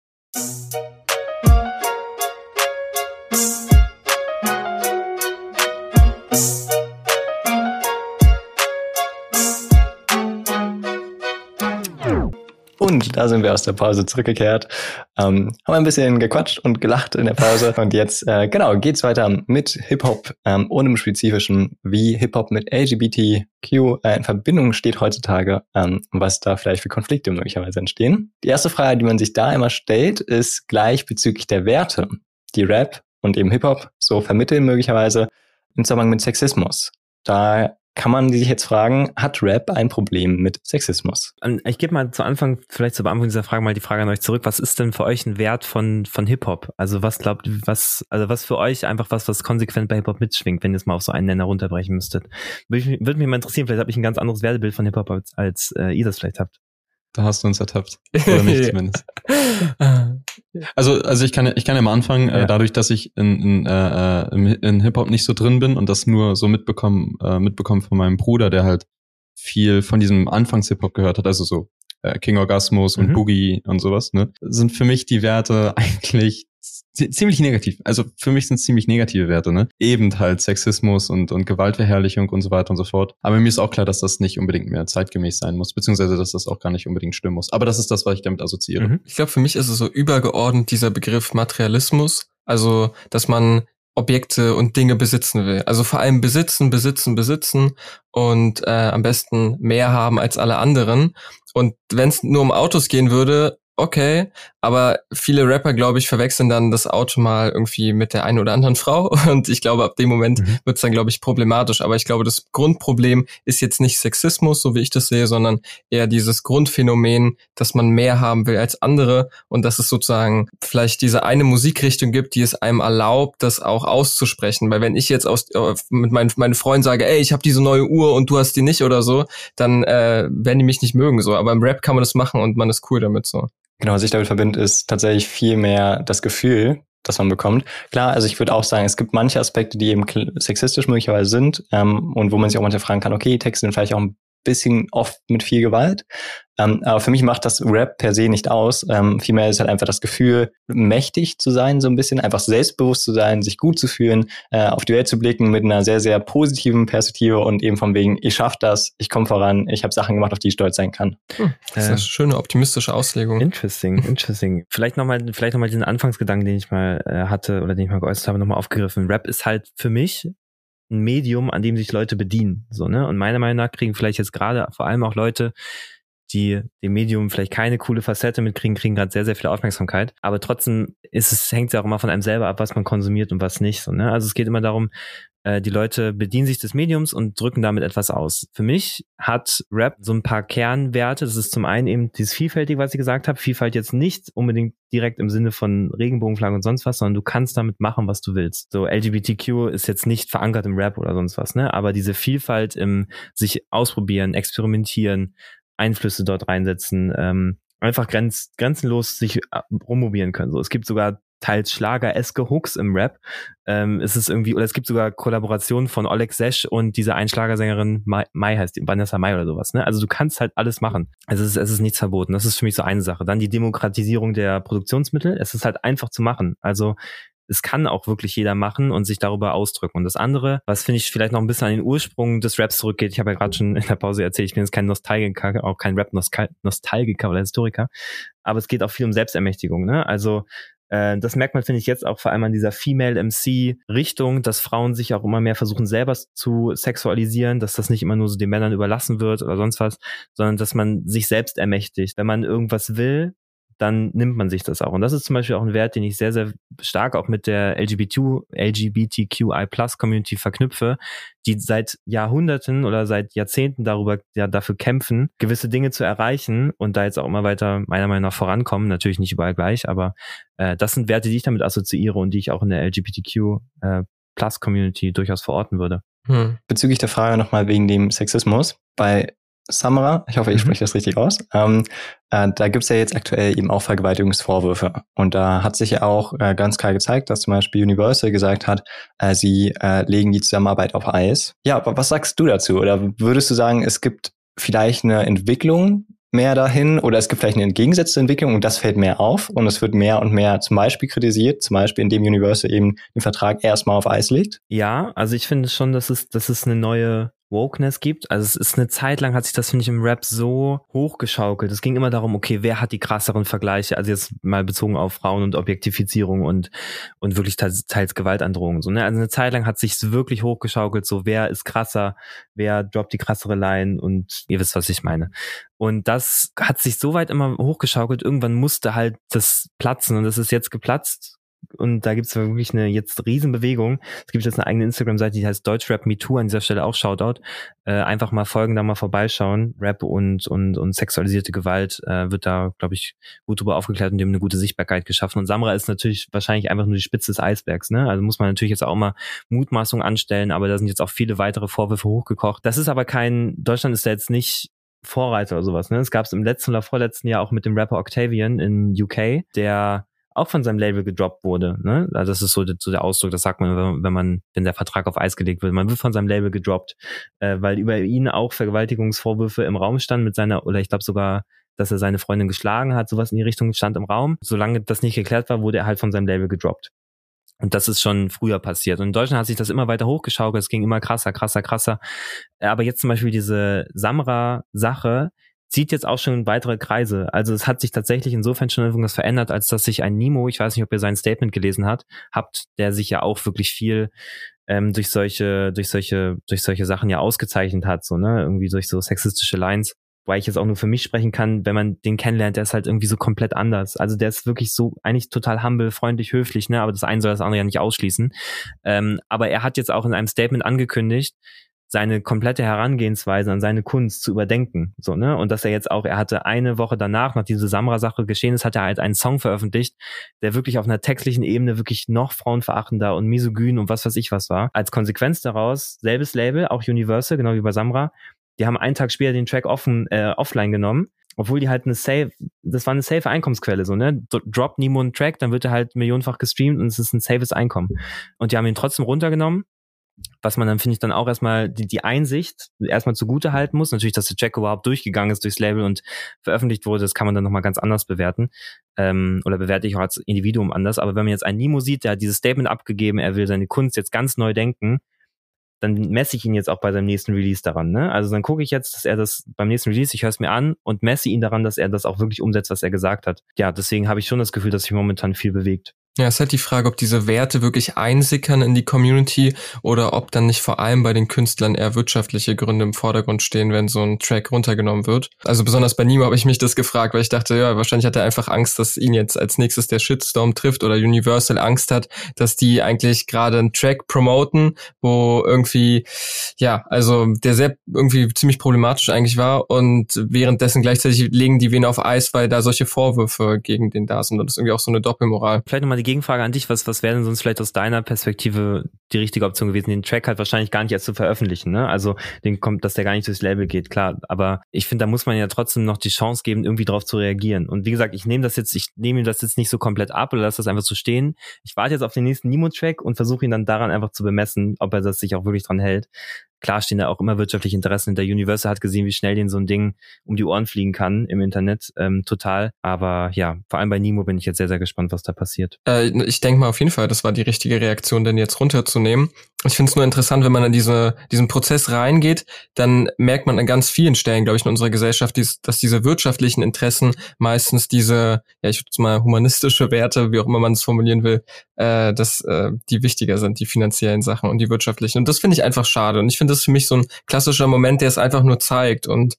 [SPEAKER 1] Und da sind wir aus der Pause zurückgekehrt, ähm, haben ein bisschen gequatscht und gelacht in der Pause. Und jetzt, äh, genau, geht's weiter mit Hip-Hop ähm, und im Spezifischen, wie Hip-Hop mit LGBTQ äh, in Verbindung steht heutzutage, ähm, was da vielleicht für Konflikte möglicherweise entstehen. Die erste Frage, die man sich da immer stellt, ist gleich bezüglich der Werte, die Rap und eben Hip-Hop so vermitteln möglicherweise im Zusammenhang mit Sexismus. Da kann man sich jetzt fragen, hat Rap ein Problem mit Sexismus?
[SPEAKER 2] Ich gebe mal zu Anfang, vielleicht zu Beantwortung dieser Frage mal die Frage an euch zurück. Was ist denn für euch ein Wert von, von Hip-Hop? Also was glaubt, was, also was für euch einfach was, was konsequent bei Hip-Hop mitschwingt, wenn ihr es mal auf so einen Nenner runterbrechen müsstet? Würde, ich, würde mich mal interessieren, vielleicht habe ich ein ganz anderes Wertebild von Hip-Hop als, als äh, ihr das vielleicht habt.
[SPEAKER 3] Da hast du uns ertappt. Oder mich zumindest. Also, also ich kann, ich kann ja mal anfangen, äh, ja. dadurch, dass ich in, in, äh, in Hip-Hop nicht so drin bin und das nur so mitbekommen, äh, mitbekommen von meinem Bruder, der halt viel von diesem Anfangs-Hip-Hop gehört hat, also so äh, King Orgasmus und mhm. Boogie und sowas, ne, sind für mich die Werte eigentlich ziemlich negativ. Also für mich sind es ziemlich negative Werte, ne? Eben halt Sexismus und, und Gewaltverherrlichung und so weiter und so fort. Aber mir ist auch klar, dass das nicht unbedingt mehr zeitgemäß sein muss, beziehungsweise dass das auch gar nicht unbedingt stimmen muss. Aber das ist das, was ich damit assoziiere. Mhm.
[SPEAKER 4] Ich glaube, für mich ist es so übergeordnet dieser Begriff Materialismus. Also, dass man Objekte und Dinge besitzen will. Also vor allem besitzen, besitzen, besitzen und äh, am besten mehr haben als alle anderen. Und wenn es nur um Autos gehen würde, okay, aber viele Rapper, glaube ich, verwechseln dann das Auto mal irgendwie mit der einen oder anderen Frau und ich glaube, ab dem Moment mhm. wird es dann, glaube ich, problematisch. Aber ich glaube, das Grundproblem ist jetzt nicht Sexismus, so wie ich das sehe, sondern eher dieses Grundphänomen, dass man mehr haben will als andere und dass es sozusagen vielleicht diese eine Musikrichtung gibt, die es einem erlaubt, das auch auszusprechen. Weil wenn ich jetzt aus, äh, mit meinen, meinen Freunden sage, ey, ich habe diese neue Uhr und du hast die nicht oder so, dann äh, werden die mich nicht mögen so. Aber im Rap kann man das machen und man ist cool damit so.
[SPEAKER 1] Genau, was ich damit verbinde, ist tatsächlich viel mehr das Gefühl, das man bekommt. Klar, also ich würde auch sagen, es gibt manche Aspekte, die eben sexistisch möglicherweise sind ähm, und wo man sich auch manchmal fragen kann, okay, Texte sind vielleicht auch ein bisschen oft mit viel Gewalt. Ähm, aber für mich macht das Rap per se nicht aus. Ähm, vielmehr ist halt einfach das Gefühl, mächtig zu sein, so ein bisschen, einfach selbstbewusst zu sein, sich gut zu fühlen, äh, auf die Welt zu blicken mit einer sehr, sehr positiven Perspektive und eben von wegen, ich schaffe das, ich komme voran, ich habe Sachen gemacht, auf die ich stolz sein kann.
[SPEAKER 4] Hm, das ist eine äh, schöne optimistische Auslegung.
[SPEAKER 2] Interesting, interesting. vielleicht nochmal, vielleicht nochmal diesen Anfangsgedanken, den ich mal äh, hatte oder den ich mal geäußert habe, nochmal aufgegriffen. Rap ist halt für mich ein Medium, an dem sich Leute bedienen. So, ne? Und meiner Meinung nach kriegen vielleicht jetzt gerade vor allem auch Leute, die dem Medium vielleicht keine coole Facette mitkriegen, kriegen gerade sehr, sehr viel Aufmerksamkeit. Aber trotzdem ist es, hängt es ja auch immer von einem selber ab, was man konsumiert und was nicht. So, ne? Also es geht immer darum, äh, die Leute bedienen sich des Mediums und drücken damit etwas aus. Für mich hat Rap so ein paar Kernwerte. Das ist zum einen eben dieses Vielfältige, was ich gesagt habe. Vielfalt jetzt nicht unbedingt direkt im Sinne von Regenbogenflaggen und sonst was, sondern du kannst damit machen, was du willst. So LGBTQ ist jetzt nicht verankert im Rap oder sonst was, ne? Aber diese Vielfalt im sich ausprobieren, experimentieren, Einflüsse dort reinsetzen, ähm, einfach grenz, grenzenlos sich äh, rummobieren können. So, es gibt sogar teils Schlager-eske Hooks im Rap. Ähm, es ist irgendwie, oder es gibt sogar Kollaborationen von Oleg Sesh und dieser Einschlagersängerin Mai, Mai heißt die, Vanessa Mai oder sowas. Ne? Also du kannst halt alles machen. Es ist, es ist nichts verboten. Das ist für mich so eine Sache. Dann die Demokratisierung der Produktionsmittel. Es ist halt einfach zu machen. Also es kann auch wirklich jeder machen und sich darüber ausdrücken. Und das andere, was finde ich vielleicht noch ein bisschen an den Ursprung des Raps zurückgeht, ich habe ja gerade schon in der Pause erzählt, ich bin jetzt kein Nostalgiker, auch kein Rap-Nostalgiker oder Historiker, aber es geht auch viel um Selbstermächtigung. Ne? Also äh, das merkt man, finde ich, jetzt auch vor allem an dieser Female MC-Richtung, dass Frauen sich auch immer mehr versuchen, selber zu sexualisieren, dass das nicht immer nur so den Männern überlassen wird oder sonst was, sondern dass man sich selbst ermächtigt. Wenn man irgendwas will, dann nimmt man sich das auch. Und das ist zum Beispiel auch ein Wert, den ich sehr, sehr stark auch mit der LGBT, LGBTQI Plus Community verknüpfe, die seit Jahrhunderten oder seit Jahrzehnten darüber ja dafür kämpfen, gewisse Dinge zu erreichen und da jetzt auch immer weiter meiner Meinung nach vorankommen. Natürlich nicht überall gleich, aber äh, das sind Werte, die ich damit assoziiere und die ich auch in der LGBTQ äh, Plus Community durchaus verorten würde.
[SPEAKER 1] Hm. Bezüglich der Frage nochmal wegen dem Sexismus. Bei Samra, ich hoffe, ich mhm. spreche das richtig aus, ähm, äh, da gibt's ja jetzt aktuell eben auch Vergewaltigungsvorwürfe. Und da hat sich ja auch äh, ganz klar gezeigt, dass zum Beispiel Universal gesagt hat, äh, sie äh, legen die Zusammenarbeit auf Eis. Ja, aber was sagst du dazu? Oder würdest du sagen, es gibt vielleicht eine Entwicklung mehr dahin oder es gibt vielleicht eine entgegengesetzte Entwicklung und das fällt mehr auf und es wird mehr und mehr zum Beispiel kritisiert, zum Beispiel indem Universal eben den Vertrag erstmal auf Eis legt?
[SPEAKER 2] Ja, also ich finde schon, dass es, dass es eine neue Wokeness gibt. Also es ist eine Zeit lang hat sich das, finde ich, im Rap so hochgeschaukelt. Es ging immer darum, okay, wer hat die krasseren Vergleiche? Also jetzt mal bezogen auf Frauen und Objektifizierung und, und wirklich teils, teils Gewaltandrohungen. So, ne? Also eine Zeit lang hat sich wirklich hochgeschaukelt, so wer ist krasser, wer droppt die krassere Line und ihr wisst, was ich meine. Und das hat sich so weit immer hochgeschaukelt, irgendwann musste halt das platzen und das ist jetzt geplatzt und da gibt es wirklich eine jetzt Riesenbewegung. Es gibt jetzt eine eigene Instagram-Seite, die heißt Deutschrap Me Too, an dieser Stelle auch Shoutout. Äh, einfach mal folgen, da mal vorbeischauen. Rap und, und, und sexualisierte Gewalt äh, wird da, glaube ich, gut drüber aufgeklärt und dem eine gute Sichtbarkeit geschaffen. Und Samra ist natürlich wahrscheinlich einfach nur die Spitze des Eisbergs, ne? Also muss man natürlich jetzt auch mal Mutmaßungen anstellen, aber da sind jetzt auch viele weitere Vorwürfe hochgekocht. Das ist aber kein, Deutschland ist da jetzt nicht Vorreiter oder sowas. Ne? Es gab es im letzten oder vorletzten Jahr auch mit dem Rapper Octavian in UK, der auch von seinem Label gedroppt wurde. Ne? Also das ist so, so der Ausdruck, das sagt man, wenn man, wenn der Vertrag auf Eis gelegt wird. Man wird von seinem Label gedroppt, äh, weil über ihn auch Vergewaltigungsvorwürfe im Raum standen mit seiner, oder ich glaube sogar, dass er seine Freundin geschlagen hat, sowas in die Richtung stand im Raum. Solange das nicht geklärt war, wurde er halt von seinem Label gedroppt. Und das ist schon früher passiert. Und in Deutschland hat sich das immer weiter hochgeschaukelt. Es ging immer krasser, krasser, krasser. Aber jetzt zum Beispiel diese Samra-Sache, zieht jetzt auch schon weitere Kreise. Also es hat sich tatsächlich insofern schon irgendwas verändert, als dass sich ein Nimo, ich weiß nicht, ob ihr sein Statement gelesen hat, habt, der sich ja auch wirklich viel ähm, durch solche, durch solche, durch solche Sachen ja ausgezeichnet hat, so, ne, irgendwie durch so sexistische Lines. Weil ich jetzt auch nur für mich sprechen kann, wenn man den kennenlernt, der ist halt irgendwie so komplett anders. Also der ist wirklich so eigentlich total humble, freundlich, höflich, ne? Aber das eine soll das andere ja nicht ausschließen. Ähm, aber er hat jetzt auch in einem Statement angekündigt, seine komplette Herangehensweise an seine Kunst zu überdenken. So, ne? Und dass er jetzt auch, er hatte eine Woche danach, nach dieser Samra-Sache geschehen ist, hat er halt einen Song veröffentlicht, der wirklich auf einer textlichen Ebene wirklich noch frauenverachtender und misogyn und was weiß ich was war. Als Konsequenz daraus, selbes Label, auch Universal, genau wie bei Samra, die haben einen Tag später den Track offen, äh, offline genommen obwohl die halt eine safe, das war eine safe Einkommensquelle, so, ne? Drop einen Track, dann wird er halt millionenfach gestreamt und es ist ein safes Einkommen. Und die haben ihn trotzdem runtergenommen was man dann, finde ich, dann auch erstmal die, die Einsicht erstmal zugute halten muss. Natürlich, dass der Track überhaupt durchgegangen ist durchs Label und veröffentlicht wurde, das kann man dann nochmal ganz anders bewerten. Ähm, oder bewerte ich auch als Individuum anders. Aber wenn man jetzt einen Nemo sieht, der hat dieses Statement abgegeben, er will seine Kunst jetzt ganz neu denken, dann messe ich ihn jetzt auch bei seinem nächsten Release daran. Ne? Also dann gucke ich jetzt, dass er das beim nächsten Release, ich höre es mir an und messe ihn daran, dass er das auch wirklich umsetzt, was er gesagt hat. Ja, deswegen habe ich schon das Gefühl, dass sich momentan viel bewegt.
[SPEAKER 4] Ja, es ist halt die Frage, ob diese Werte wirklich einsickern in die Community oder ob dann nicht vor allem bei den Künstlern eher wirtschaftliche Gründe im Vordergrund stehen, wenn so ein Track runtergenommen wird. Also besonders bei Nemo habe ich mich das gefragt, weil ich dachte, ja, wahrscheinlich hat er einfach Angst, dass ihn jetzt als nächstes der Shitstorm trifft oder Universal Angst hat, dass die eigentlich gerade einen Track promoten, wo irgendwie, ja, also der sehr irgendwie ziemlich problematisch eigentlich war und währenddessen gleichzeitig legen die wen auf Eis, weil da solche Vorwürfe gegen den da sind und das ist irgendwie auch so eine Doppelmoral.
[SPEAKER 2] Vielleicht nochmal die Gegenfrage an dich, was, was wäre denn sonst vielleicht aus deiner Perspektive die richtige Option gewesen, den Track halt wahrscheinlich gar nicht erst zu veröffentlichen, ne? Also den kommt, dass der gar nicht durchs Label geht, klar. Aber ich finde, da muss man ja trotzdem noch die Chance geben, irgendwie drauf zu reagieren. Und wie gesagt, ich nehme das jetzt, ich nehme ihm das jetzt nicht so komplett ab oder lasse das einfach so stehen. Ich warte jetzt auf den nächsten Nemo-Track und versuche ihn dann daran einfach zu bemessen, ob er das sich auch wirklich dran hält. Klar stehen da auch immer wirtschaftliche Interessen hinter. Universal hat gesehen, wie schnell denen so ein Ding um die Ohren fliegen kann im Internet, ähm, total. Aber ja, vor allem bei Nemo bin ich jetzt sehr, sehr gespannt, was da passiert.
[SPEAKER 4] Äh, ich denke mal auf jeden Fall, das war die richtige Reaktion, denn jetzt runterzunehmen. Ich finde es nur interessant, wenn man in diese, diesen Prozess reingeht, dann merkt man an ganz vielen Stellen, glaube ich, in unserer Gesellschaft, dies, dass diese wirtschaftlichen Interessen meistens diese, ja, ich würde mal humanistische Werte, wie auch immer man es formulieren will, äh, dass äh, die wichtiger sind, die finanziellen Sachen und die wirtschaftlichen. Und das finde ich einfach schade. Und ich finde das für mich so ein klassischer Moment, der es einfach nur zeigt. Und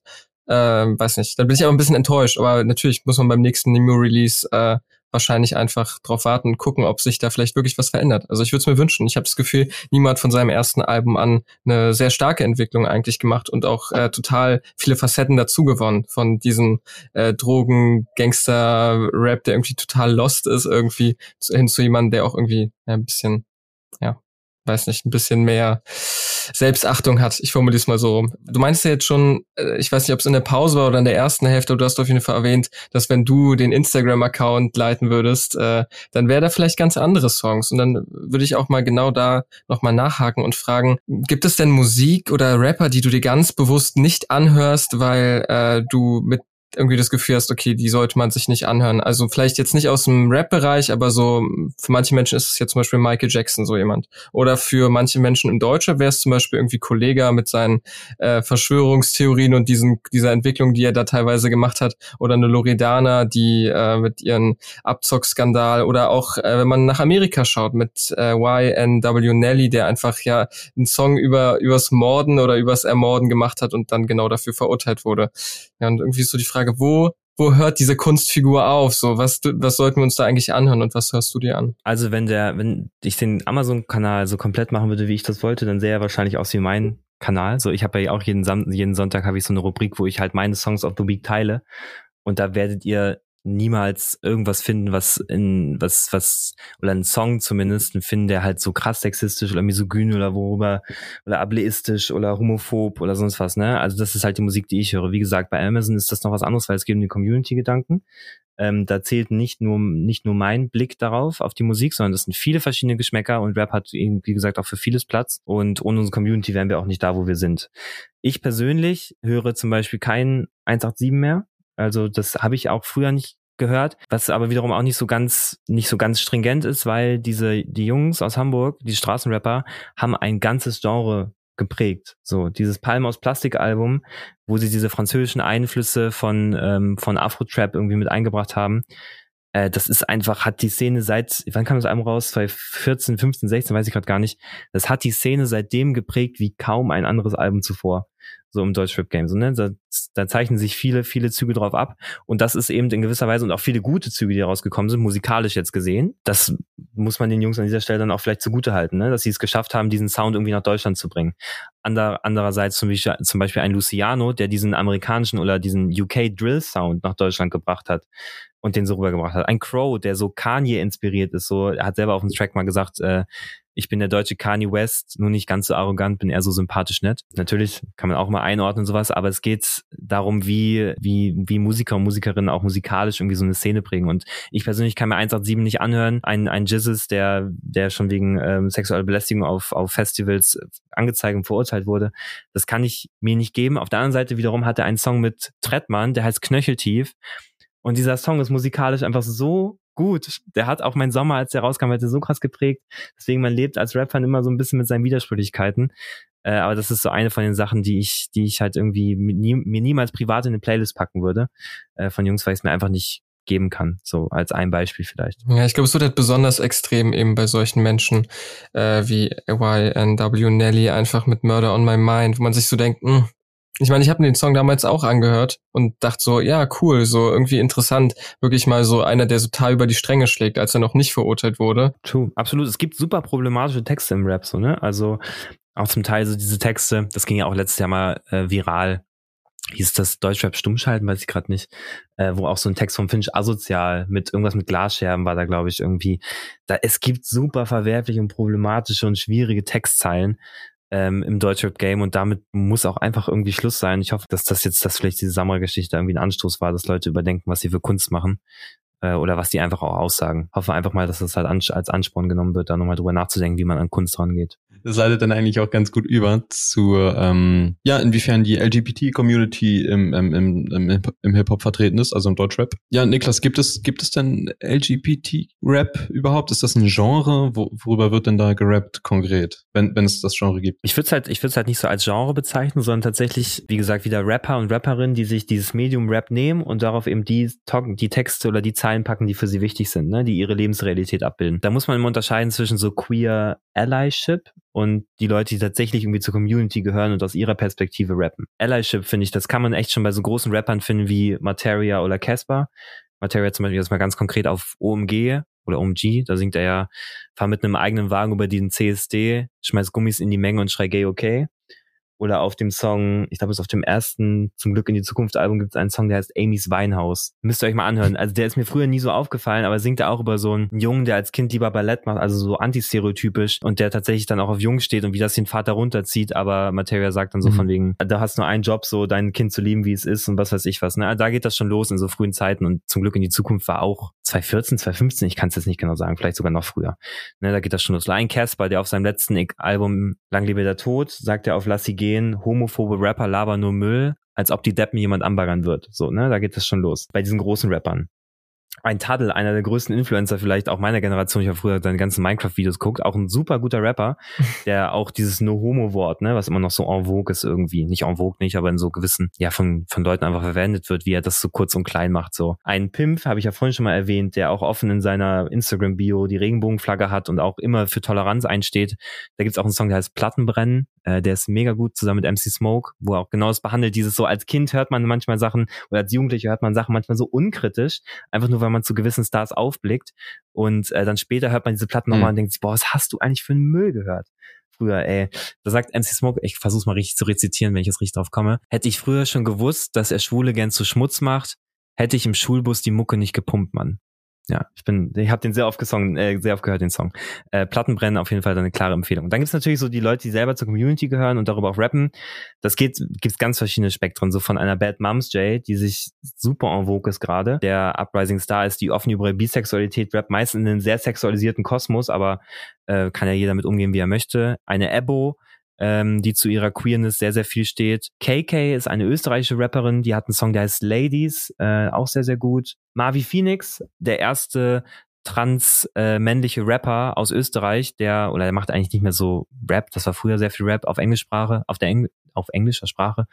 [SPEAKER 4] äh, weiß nicht, dann bin ich aber ein bisschen enttäuscht. Aber natürlich muss man beim nächsten Nemo-Release äh, wahrscheinlich einfach drauf warten und gucken, ob sich da vielleicht wirklich was verändert. Also ich würde es mir wünschen. Ich habe das Gefühl, niemand von seinem ersten Album an eine sehr starke Entwicklung eigentlich gemacht und auch äh, total viele Facetten dazu gewonnen von diesem äh, Drogen, Gangster, Rap, der irgendwie total lost ist, irgendwie hin zu jemandem, der auch irgendwie ja, ein bisschen, ja, weiß nicht, ein bisschen mehr Selbstachtung hat. Ich formuliere es mal so rum. Du meinst ja jetzt schon, äh, ich weiß nicht, ob es in der Pause war oder in der ersten Hälfte, aber du hast auf jeden Fall erwähnt, dass wenn du den Instagram-Account leiten würdest, äh, dann wäre da vielleicht ganz andere Songs. Und dann würde ich auch mal genau da nochmal nachhaken und fragen, gibt es denn Musik oder Rapper, die du dir ganz bewusst nicht anhörst, weil äh, du mit irgendwie das Gefühl hast, okay, die sollte man sich nicht anhören. Also vielleicht jetzt nicht aus dem Rap-Bereich, aber so für manche Menschen ist es jetzt zum Beispiel Michael Jackson so jemand. Oder für manche Menschen im Deutscher wäre es zum Beispiel irgendwie Kollega mit seinen äh, Verschwörungstheorien und diesen, dieser Entwicklung, die er da teilweise gemacht hat. Oder eine Loredana, die äh, mit ihren Abzockskandal oder auch, äh, wenn man nach Amerika schaut, mit äh, YNW Nelly, der einfach ja einen Song über übers Morden oder übers Ermorden gemacht hat und dann genau dafür verurteilt wurde. Ja, und irgendwie ist so die Frage, Frage, wo, wo hört diese Kunstfigur auf? So, was, was sollten wir uns da eigentlich anhören und was hörst du dir an?
[SPEAKER 2] Also wenn der, wenn ich den Amazon-Kanal so komplett machen würde, wie ich das wollte, dann sähe er wahrscheinlich aus wie mein Kanal. So, ich habe ja auch jeden, Sam jeden Sonntag habe ich so eine Rubrik, wo ich halt meine Songs of the Week teile. Und da werdet ihr niemals irgendwas finden, was in was was oder einen Song zumindest finden, der halt so krass sexistisch oder misogyn oder worüber oder ableistisch oder homophob oder sonst was, ne? Also das ist halt die Musik, die ich höre. Wie gesagt, bei Amazon ist das noch was anderes, weil es geht um die Community-Gedanken. Ähm, da zählt nicht nur nicht nur mein Blick darauf auf die Musik, sondern das sind viele verschiedene Geschmäcker und Rap hat eben wie gesagt auch für vieles Platz und ohne unsere Community wären wir auch nicht da, wo wir sind. Ich persönlich höre zum Beispiel kein 187 mehr also das habe ich auch früher nicht gehört, was aber wiederum auch nicht so ganz nicht so ganz stringent ist, weil diese die Jungs aus Hamburg, die Straßenrapper, haben ein ganzes Genre geprägt. So dieses Palm aus Plastik Album, wo sie diese französischen Einflüsse von ähm, von Afro Trap irgendwie mit eingebracht haben. Äh, das ist einfach hat die Szene seit wann kam das Album raus? 2014, 15, 16, weiß ich gerade gar nicht. Das hat die Szene seitdem geprägt wie kaum ein anderes Album zuvor so im Deutschrap-Game. So, ne? da, da zeichnen sich viele, viele Züge drauf ab. Und das ist eben in gewisser Weise und auch viele gute Züge, die rausgekommen sind, musikalisch jetzt gesehen. Das muss man den Jungs an dieser Stelle dann auch vielleicht zugute halten, ne? dass sie es geschafft haben, diesen Sound irgendwie nach Deutschland zu bringen. Ander, andererseits zum Beispiel, zum Beispiel ein Luciano, der diesen amerikanischen oder diesen UK Drill Sound nach Deutschland gebracht hat und den so rübergebracht hat. Ein Crow, der so Kanye inspiriert ist, so, er hat selber auf dem Track mal gesagt, äh, ich bin der deutsche Kanye West, nur nicht ganz so arrogant, bin eher so sympathisch nett. Natürlich kann man auch mal einordnen sowas, aber es geht darum, wie, wie, wie Musiker und Musikerinnen auch musikalisch irgendwie so eine Szene prägen. Und ich persönlich kann mir 187 nicht anhören. Ein, ein Jizzes, der, der schon wegen ähm, sexueller Belästigung auf, auf Festivals angezeigt und verurteilt wurde, das kann ich mir nicht geben. Auf der anderen Seite wiederum hat er einen Song mit Trettmann, der heißt Knöcheltief. Und dieser Song ist musikalisch einfach so gut. Der hat auch mein Sommer, als der rauskam, hat so krass geprägt. Deswegen, man lebt als Rapper immer so ein bisschen mit seinen Widersprüchlichkeiten. Äh, aber das ist so eine von den Sachen, die ich, die ich halt irgendwie nie, mir niemals privat in eine Playlist packen würde. Äh, von Jungs, weil ich es mir einfach nicht geben kann. So als ein Beispiel vielleicht.
[SPEAKER 4] Ja, ich glaube, es wird halt besonders extrem eben bei solchen Menschen äh, wie YNW Nelly einfach mit Murder on My Mind, wo man sich so denkt, mh, hm, ich meine, ich habe den Song damals auch angehört und dachte so, ja, cool, so irgendwie interessant, wirklich mal so einer, der so total über die Stränge schlägt, als er noch nicht verurteilt wurde.
[SPEAKER 2] True, absolut. Es gibt super problematische Texte im Rap, so, ne? Also auch zum Teil so diese Texte, das ging ja auch letztes Jahr mal äh, viral. Hieß das Deutschrap Stummschalten, weiß ich gerade nicht, äh, wo auch so ein Text vom Finch asozial mit irgendwas mit Glasscherben war da, glaube ich, irgendwie. Da es gibt super verwerfliche und problematische und schwierige Textzeilen, ähm, im Deutschrap-Game und damit muss auch einfach irgendwie Schluss sein. Ich hoffe, dass das jetzt, dass vielleicht diese Samra-Geschichte irgendwie ein Anstoß war, dass Leute überdenken, was sie für Kunst machen äh, oder was die einfach auch aussagen. Hoffe einfach mal, dass das halt als Ansporn genommen wird, da nochmal drüber nachzudenken, wie man an Kunst rangeht.
[SPEAKER 3] Das leitet dann eigentlich auch ganz gut über zu, ähm, ja, inwiefern die LGBT-Community im, im, im, im Hip-Hop vertreten ist, also im Deutschrap. Ja, Niklas, gibt es, gibt es denn LGBT-Rap überhaupt? Ist das ein Genre? Wo, worüber wird denn da gerappt konkret, wenn, wenn es das Genre gibt?
[SPEAKER 2] Ich würde es halt, ich würde halt nicht so als Genre bezeichnen, sondern tatsächlich, wie gesagt, wieder Rapper und Rapperinnen, die sich dieses Medium Rap nehmen und darauf eben die, die Texte oder die Zeilen packen, die für sie wichtig sind, ne, die ihre Lebensrealität abbilden. Da muss man immer unterscheiden zwischen so queer Allyship und die Leute, die tatsächlich irgendwie zur Community gehören und aus ihrer Perspektive rappen. Allyship finde ich, das kann man echt schon bei so großen Rappern finden wie Materia oder Casper. Materia zum Beispiel jetzt mal ganz konkret auf OMG oder OMG, da singt er ja, fahr mit einem eigenen Wagen über diesen CSD, schmeiß Gummis in die Menge und schrei gay okay. Oder auf dem Song, ich glaube, es ist auf dem ersten Zum Glück in die Zukunft Album gibt es einen Song, der heißt Amy's Weinhaus. Müsst ihr euch mal anhören. Also der ist mir früher nie so aufgefallen, aber singt er auch über so einen Jungen, der als Kind lieber Ballett macht, also so antistereotypisch und der tatsächlich dann auch auf Jung steht und wie das den Vater runterzieht, aber Materia sagt dann so mhm. von wegen, da hast nur einen Job, so dein Kind zu lieben, wie es ist und was weiß ich was. Ne? Da geht das schon los in so frühen Zeiten und zum Glück in die Zukunft war auch 2014, 2015, ich kann es jetzt nicht genau sagen, vielleicht sogar noch früher. Ne, da geht das schon los. Ein Casper, der auf seinem letzten Album Lang lebe der Tod, sagt er auf Lass sie gehen, homophobe Rapper labern nur Müll, als ob die Deppen jemand anbaggern wird. So, ne, da geht das schon los. Bei diesen großen Rappern ein Taddle, einer der größten Influencer vielleicht auch meiner Generation, ich habe früher seine ganzen Minecraft-Videos geguckt, auch ein super guter Rapper, der auch dieses No-Homo-Wort, ne, was immer noch so en vogue ist irgendwie, nicht en vogue nicht, aber in so gewissen, ja, von, von Leuten einfach verwendet wird, wie er das so kurz und klein macht, so. Ein Pimp, habe ich ja vorhin schon mal erwähnt, der auch offen in seiner Instagram-Bio die Regenbogenflagge hat und auch immer für Toleranz einsteht. Da gibt's auch einen Song, der heißt Plattenbrennen, äh, der ist mega gut zusammen mit MC Smoke, wo er auch genau das behandelt, dieses so, als Kind hört man manchmal Sachen, oder als Jugendlicher hört man Sachen manchmal so unkritisch, einfach nur, weil man zu gewissen Stars aufblickt. Und äh, dann später hört man diese Platten mhm. nochmal und denkt sich, boah, was hast du eigentlich für einen Müll gehört? Früher, ey. Da sagt MC Smoke, ich versuch's mal richtig zu rezitieren, wenn ich jetzt richtig drauf komme. Hätte ich früher schon gewusst, dass er Schwule gern zu Schmutz macht, hätte ich im Schulbus die Mucke nicht gepumpt, Mann. Ja, ich bin, ich habe den sehr oft gesungen, äh, sehr oft gehört, den Song. Äh, Plattenbrennen auf jeden Fall eine klare Empfehlung. Dann gibt's natürlich so die Leute, die selber zur Community gehören und darüber auch rappen. Das geht, gibt's ganz verschiedene Spektren. So von einer Bad Moms J, die sich super en vogue ist gerade, der Uprising Star ist, die offen über Bisexualität rappt, meist in einem sehr sexualisierten Kosmos, aber äh, kann ja jeder mit umgehen, wie er möchte. Eine Ebo, ähm, die zu ihrer Queerness sehr, sehr viel steht. KK ist eine österreichische Rapperin, die hat einen Song, der heißt Ladies, äh, auch sehr, sehr gut. Marvi Phoenix, der erste trans äh, Rapper aus Österreich, der oder der macht eigentlich nicht mehr so Rap, das war früher sehr viel Rap auf Englischsprache, auf der Engl auf englischer Sprache,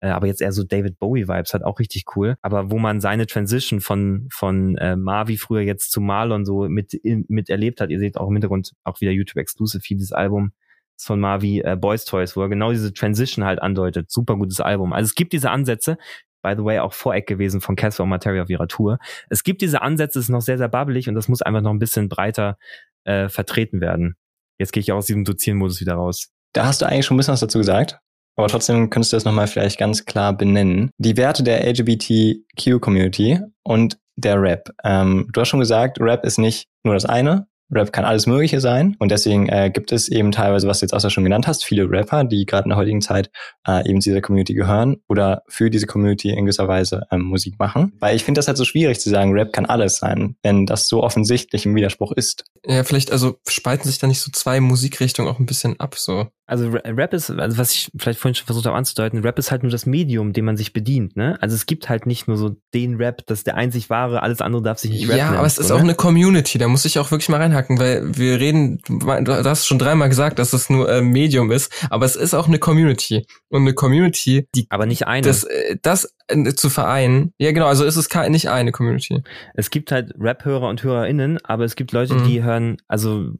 [SPEAKER 2] äh, aber jetzt eher so David Bowie Vibes, hat auch richtig cool, aber wo man seine Transition von von äh, Marvi früher jetzt zu Marlon so mit mit erlebt hat, ihr seht auch im Hintergrund auch wieder YouTube Exclusive dieses Album, von Marvi äh, Boys Toys, wo er genau diese Transition halt andeutet. Super gutes Album. Also es gibt diese Ansätze, by the way auch Voreck gewesen von Casper und Materia auf ihrer Tour. Es gibt diese Ansätze, es ist noch sehr, sehr babbelig und das muss einfach noch ein bisschen breiter äh, vertreten werden. Jetzt gehe ich aus diesem Dozieren-Modus wieder raus.
[SPEAKER 1] Da hast du eigentlich schon ein bisschen was dazu gesagt. Aber trotzdem könntest du das nochmal vielleicht ganz klar benennen. Die Werte der LGBTQ-Community und der Rap. Ähm, du hast schon gesagt, Rap ist nicht nur das eine, Rap kann alles Mögliche sein und deswegen äh, gibt es eben teilweise, was du jetzt auch schon genannt hast, viele Rapper, die gerade in der heutigen Zeit äh, eben zu dieser Community gehören oder für diese Community in gewisser Weise ähm, Musik machen. Weil ich finde das halt so schwierig zu sagen, Rap kann alles sein, wenn das so offensichtlich im Widerspruch ist.
[SPEAKER 4] Ja, vielleicht also spalten sich da nicht so zwei Musikrichtungen auch ein bisschen ab so.
[SPEAKER 2] Also Rap ist, also was ich vielleicht vorhin schon versucht habe anzudeuten, Rap ist halt nur das Medium, dem man sich bedient, ne? Also es gibt halt nicht nur so den Rap, das ist der einzig wahre, alles andere darf sich nicht
[SPEAKER 4] Rap
[SPEAKER 2] Ja,
[SPEAKER 4] aber es ist auch eine Community, da muss ich auch wirklich mal reinhacken, weil wir reden, du hast schon dreimal gesagt, dass es nur äh, Medium ist, aber es ist auch eine Community. Und eine Community, die.
[SPEAKER 2] Aber nicht eine.
[SPEAKER 4] Das, äh, das äh, zu vereinen. Ja, genau, also ist es nicht eine Community.
[SPEAKER 2] Es gibt halt Rap-Hörer und HörerInnen, aber es gibt Leute, mhm. die hören, also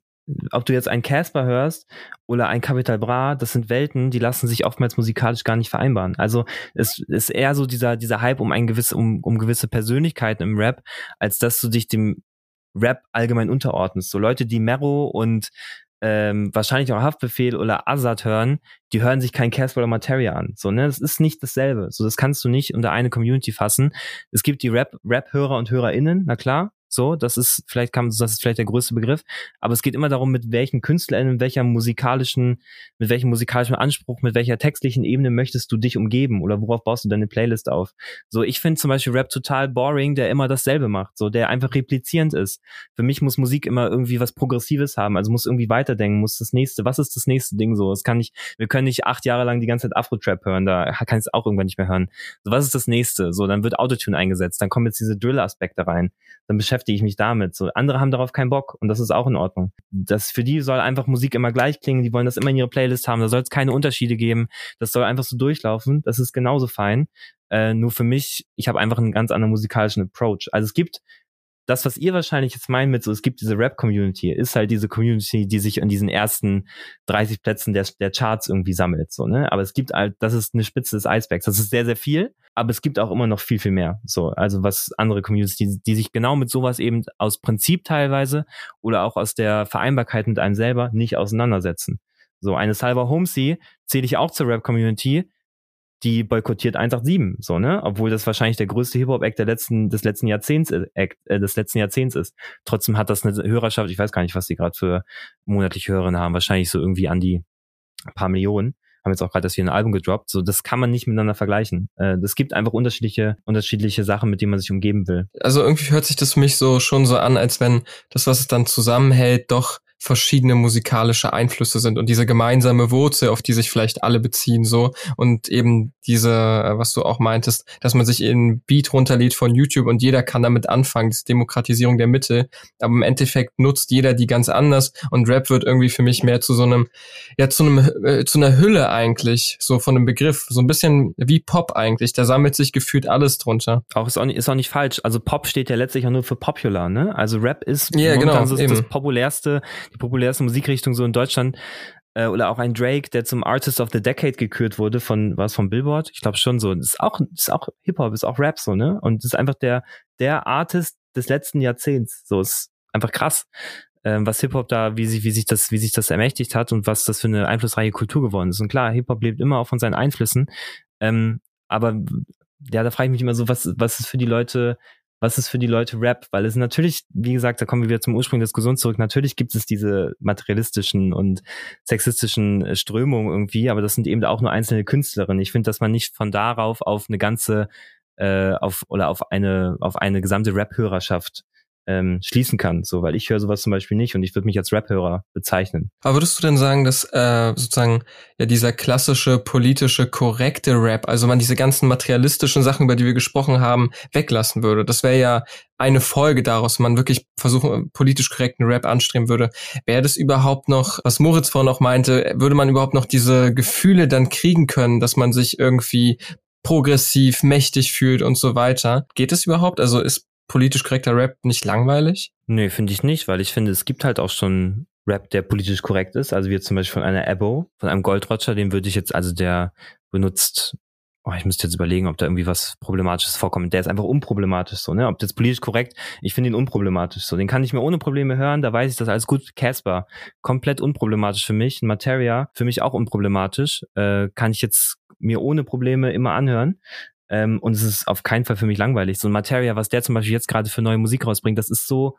[SPEAKER 2] ob du jetzt einen Casper hörst oder ein Capital Bra, das sind Welten, die lassen sich oftmals musikalisch gar nicht vereinbaren. Also es ist eher so dieser, dieser Hype um ein gewisse, um, um gewisse Persönlichkeiten im Rap, als dass du dich dem Rap allgemein unterordnest. So Leute, die Mero und ähm, wahrscheinlich auch Haftbefehl oder Azad hören, die hören sich kein Casper oder Materia an. So, ne, das ist nicht dasselbe. So, das kannst du nicht unter eine Community fassen. Es gibt die Rap, Rap-Hörer und HörerInnen, na klar, So, das ist vielleicht kam, das ist vielleicht der größte Begriff. Aber es geht immer darum, mit welchen KünstlerInnen, mit welcher musikalischen, mit welchem musikalischen Anspruch, mit welcher textlichen Ebene möchtest du dich umgeben oder worauf baust du deine Playlist auf? So, ich finde zum Beispiel Rap total boring, der immer dasselbe macht, so, der einfach replizierend ist. Für mich muss Musik immer irgendwie was Progressives haben, also muss irgendwie weiterdenken, muss das nächste, was ist das nächste Ding so? Es kann nicht, wir können nicht acht Jahre lang die ganze Zeit Afro-Trap hören, da kann ich es auch irgendwann nicht mehr hören. So, was ist das nächste? So, dann wird Autotune eingesetzt, dann kommen jetzt diese Drill-Aspekte rein, dann beschäftige ich mich damit. So, andere haben darauf keinen Bock und das ist auch in Ordnung. Das für die soll einfach Musik immer gleich klingen, die wollen das immer in ihre Playlist haben, da soll es keine Unterschiede geben, das soll einfach so durchlaufen, das ist genauso fein. Äh, nur für mich, ich habe einfach einen ganz anderen musikalischen Approach. Also es gibt das, was ihr wahrscheinlich jetzt meint mit so, es gibt diese Rap-Community, ist halt diese Community, die sich in diesen ersten 30 Plätzen der, der Charts irgendwie sammelt, so, ne? Aber es gibt halt, das ist eine Spitze des Eisbergs. Das ist sehr, sehr viel, aber es gibt auch immer noch viel, viel mehr. So, also was andere Communities, die, die sich genau mit sowas eben aus Prinzip teilweise oder auch aus der Vereinbarkeit mit einem selber nicht auseinandersetzen. So, eine Salva Homesy zähle ich auch zur Rap-Community, die boykottiert 187, so, ne? Obwohl das wahrscheinlich der größte Hip-Hop-Act der letzten, des letzten Jahrzehnts, äh, Act, äh, des letzten Jahrzehnts ist. Trotzdem hat das eine Hörerschaft, ich weiß gar nicht, was die gerade für monatliche Hörerinnen haben, wahrscheinlich so irgendwie an die paar Millionen. Haben jetzt auch gerade das hier ein Album gedroppt. So, das kann man nicht miteinander vergleichen. Äh, das gibt einfach unterschiedliche, unterschiedliche Sachen, mit denen man sich umgeben will.
[SPEAKER 4] Also irgendwie hört sich das für mich so schon so an, als wenn das, was es dann zusammenhält, doch verschiedene musikalische Einflüsse sind und diese gemeinsame Wurzel, auf die sich vielleicht alle beziehen, so. Und eben diese, äh, was du auch meintest, dass man sich in Beat runterlädt von YouTube und jeder kann damit anfangen, diese Demokratisierung der Mitte, aber im Endeffekt nutzt jeder die ganz anders und Rap wird irgendwie für mich mehr zu so einem, ja zu einem, äh, zu einer Hülle eigentlich, so von einem Begriff, so ein bisschen wie Pop eigentlich, da sammelt sich gefühlt alles drunter.
[SPEAKER 2] Auch ist auch nicht, ist auch nicht falsch, also Pop steht ja letztlich auch nur für Popular, ne? Also Rap ist
[SPEAKER 4] ja, genau,
[SPEAKER 2] das, das populärste die populärste Musikrichtung so in Deutschland. Äh, oder auch ein Drake, der zum Artist of the Decade gekürt wurde von, was vom Billboard? Ich glaube schon so. Das ist auch, das ist auch Hip-Hop, ist auch Rap so, ne? Und das ist einfach der, der Artist des letzten Jahrzehnts. So ist einfach krass ähm, was Hip-Hop da, wie sich, wie sich das, wie sich das ermächtigt hat und was das für eine einflussreiche Kultur geworden ist. Und klar, Hip-Hop lebt immer auch von seinen Einflüssen. Ähm, aber ja, da frage ich mich immer so, was, was ist für die Leute was ist für die Leute Rap? Weil es natürlich, wie gesagt, da kommen wir wieder zum Ursprung der Diskussion zurück. Natürlich gibt es diese materialistischen und sexistischen äh, Strömungen irgendwie, aber das sind eben auch nur einzelne Künstlerinnen. Ich finde, dass man nicht von darauf auf eine ganze, äh, auf oder auf eine auf eine gesamte Rap-Hörerschaft ähm, schließen kann, so, weil ich höre sowas zum Beispiel nicht und ich würde mich als Rap-Hörer bezeichnen.
[SPEAKER 4] Aber würdest du denn sagen, dass äh, sozusagen ja dieser klassische politische korrekte Rap, also man diese ganzen materialistischen Sachen, über die wir gesprochen haben, weglassen würde? Das wäre ja eine Folge daraus, wenn man wirklich versuchen, politisch korrekten Rap anstreben würde. Wäre das überhaupt noch, was Moritz vorhin noch meinte, würde man überhaupt noch diese Gefühle dann kriegen können, dass man sich irgendwie progressiv, mächtig fühlt und so weiter. Geht es überhaupt? Also ist politisch korrekter Rap nicht langweilig?
[SPEAKER 2] Nee, finde ich nicht, weil ich finde, es gibt halt auch schon Rap, der politisch korrekt ist. Also wie zum Beispiel von einer Ebo, von einem Goldroger, den würde ich jetzt, also der benutzt, oh, ich müsste jetzt überlegen, ob da irgendwie was Problematisches vorkommt. Der ist einfach unproblematisch so, ne? Ob das politisch korrekt, ich finde ihn unproblematisch so. Den kann ich mir ohne Probleme hören, da weiß ich das alles gut. Casper, komplett unproblematisch für mich. Materia, für mich auch unproblematisch. Äh, kann ich jetzt mir ohne Probleme immer anhören. Ähm, und es ist auf keinen Fall für mich langweilig. So ein Materia, was der zum Beispiel jetzt gerade für neue Musik rausbringt, das ist so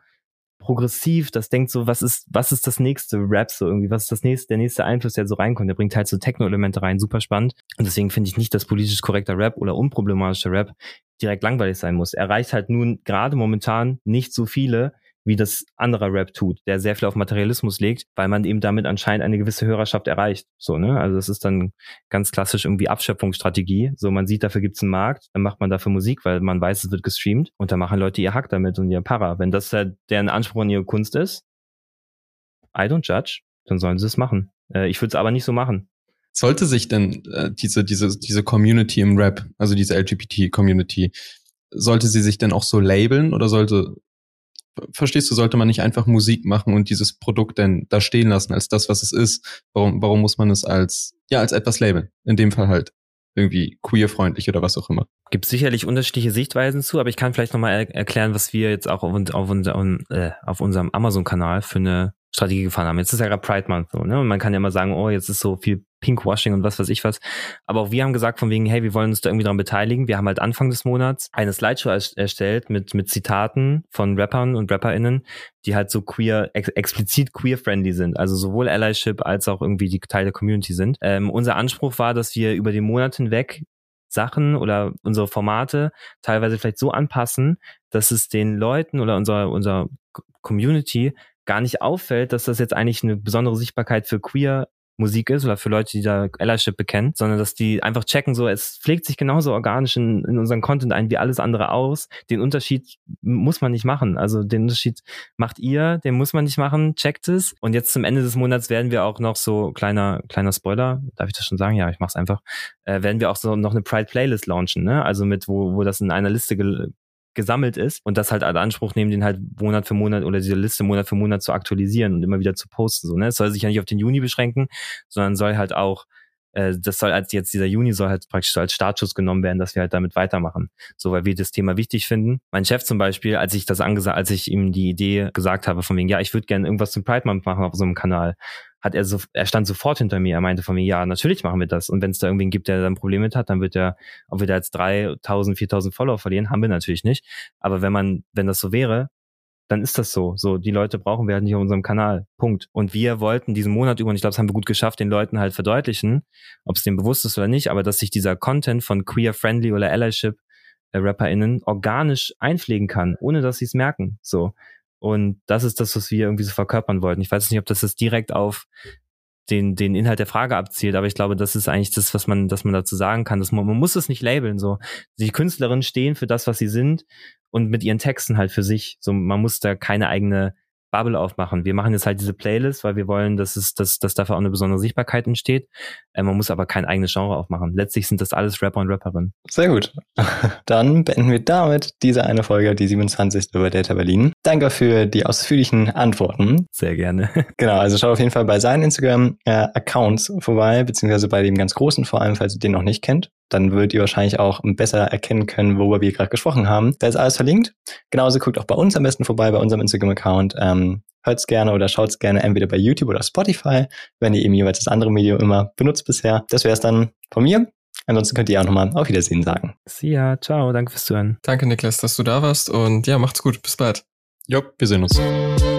[SPEAKER 2] progressiv, das denkt so, was ist, was ist das nächste Rap so irgendwie, was ist das nächste, der nächste Einfluss, der so reinkommt, der bringt halt so Techno-Elemente rein, super spannend. Und deswegen finde ich nicht, dass politisch korrekter Rap oder unproblematischer Rap direkt langweilig sein muss. Er reicht halt nun gerade momentan nicht so viele, wie das anderer Rap tut, der sehr viel auf Materialismus legt, weil man eben damit anscheinend eine gewisse Hörerschaft erreicht. So, ne? Also das ist dann ganz klassisch irgendwie Abschöpfungsstrategie. So, man sieht, dafür gibt's einen Markt, dann macht man dafür Musik, weil man weiß, es wird gestreamt und dann machen Leute ihr Hack damit und ihr Para. Wenn das äh, deren Anspruch an ihre Kunst ist, I don't judge, dann sollen sie es machen. Äh, ich würde es aber nicht so machen.
[SPEAKER 3] Sollte sich denn äh, diese, diese, diese Community im Rap, also diese LGBT-Community, sollte sie sich denn auch so labeln oder sollte verstehst du, sollte man nicht einfach Musik machen und dieses Produkt denn da stehen lassen als das, was es ist? Warum, warum muss man es als, ja, als etwas labeln? In dem Fall halt irgendwie queerfreundlich oder was auch immer.
[SPEAKER 2] Gibt sicherlich unterschiedliche Sichtweisen zu, aber ich kann vielleicht nochmal er erklären, was wir jetzt auch auf, auf, unser, äh, auf unserem Amazon-Kanal für eine Strategie gefahren haben. Jetzt ist ja gerade Pride Month so, ne? Und man kann ja immer sagen, oh, jetzt ist so viel Pinkwashing und was weiß ich was. Aber auch wir haben gesagt von wegen, hey, wir wollen uns da irgendwie daran beteiligen. Wir haben halt Anfang des Monats eine Slideshow erstellt mit, mit Zitaten von Rappern und RapperInnen, die halt so queer, ex explizit queer-friendly sind. Also sowohl Allyship als auch irgendwie die Teil der Community sind. Ähm, unser Anspruch war, dass wir über den Monat hinweg Sachen oder unsere Formate teilweise vielleicht so anpassen, dass es den Leuten oder unserer, unserer Community gar nicht auffällt, dass das jetzt eigentlich eine besondere Sichtbarkeit für queer Musik ist oder für Leute, die da Allyship bekennen, sondern dass die einfach checken, so es pflegt sich genauso organisch in, in unseren Content ein wie alles andere aus. Den Unterschied muss man nicht machen. Also den Unterschied macht ihr, den muss man nicht machen, checkt es. Und jetzt zum Ende des Monats werden wir auch noch so kleiner kleiner Spoiler, darf ich das schon sagen? Ja, ich mach's einfach. Äh, werden wir auch so noch eine Pride Playlist launchen, ne? Also mit wo wo das in einer Liste gesammelt ist und das halt als Anspruch nehmen, den halt Monat für Monat oder diese Liste Monat für Monat zu aktualisieren und immer wieder zu posten. So, ne? Es soll sich ja nicht auf den Juni beschränken, sondern soll halt auch äh, das soll als jetzt dieser Juni soll halt praktisch als Startschuss genommen werden, dass wir halt damit weitermachen. So, weil wir das Thema wichtig finden. Mein Chef zum Beispiel, als ich das angesagt, als ich ihm die Idee gesagt habe, von wegen, ja, ich würde gerne irgendwas zum Pride Month machen auf so einem Kanal, hat er so, er stand sofort hinter mir. Er meinte von mir, ja, natürlich machen wir das. Und wenn es da irgendwen gibt, der dann Probleme mit hat, dann wird er, ob wir da jetzt 3000, 4000 Follower verlieren, haben wir natürlich nicht. Aber wenn man, wenn das so wäre, dann ist das so. So, die Leute brauchen wir halt nicht auf unserem Kanal. Punkt. Und wir wollten diesen Monat über, und ich glaube, das haben wir gut geschafft, den Leuten halt verdeutlichen, ob es denen bewusst ist oder nicht, aber dass sich dieser Content von queer-friendly oder Allyship äh, RapperInnen organisch einpflegen kann, ohne dass sie es merken. So. Und das ist das, was wir irgendwie so verkörpern wollten. Ich weiß nicht, ob das jetzt direkt auf den, den Inhalt der Frage abzielt, aber ich glaube, das ist eigentlich das, was man, dass man dazu sagen kann. Dass man, man muss es nicht labeln, so. Die Künstlerinnen stehen für das, was sie sind und mit ihren Texten halt für sich. So, man muss da keine eigene Bubble aufmachen. Wir machen jetzt halt diese Playlist, weil wir wollen, dass es, dass, dass dafür auch eine besondere Sichtbarkeit entsteht. Äh, man muss aber kein eigenes Genre aufmachen. Letztlich sind das alles Rapper und Rapperinnen.
[SPEAKER 1] Sehr gut. Dann beenden wir damit diese eine Folge, die 27. über Data Berlin. Danke für die ausführlichen Antworten.
[SPEAKER 2] Sehr gerne.
[SPEAKER 1] Genau, also schau auf jeden Fall bei seinen Instagram-Accounts äh, vorbei, beziehungsweise bei dem ganz großen vor allem, falls ihr den noch nicht kennt dann würdet ihr wahrscheinlich auch besser erkennen können, worüber wir gerade gesprochen haben. Da ist alles verlinkt. Genauso guckt auch bei uns am besten vorbei, bei unserem Instagram-Account. Ähm, hört's gerne oder schaut's gerne entweder bei YouTube oder Spotify, wenn ihr eben jeweils das andere Medium immer benutzt bisher. Das wäre es dann von mir. Ansonsten könnt ihr auch nochmal auf Wiedersehen sagen.
[SPEAKER 2] See ya, ciao, danke fürs Zuhören.
[SPEAKER 4] Danke, Niklas, dass du da warst und ja, macht's gut, bis bald.
[SPEAKER 3] Jo, wir sehen uns.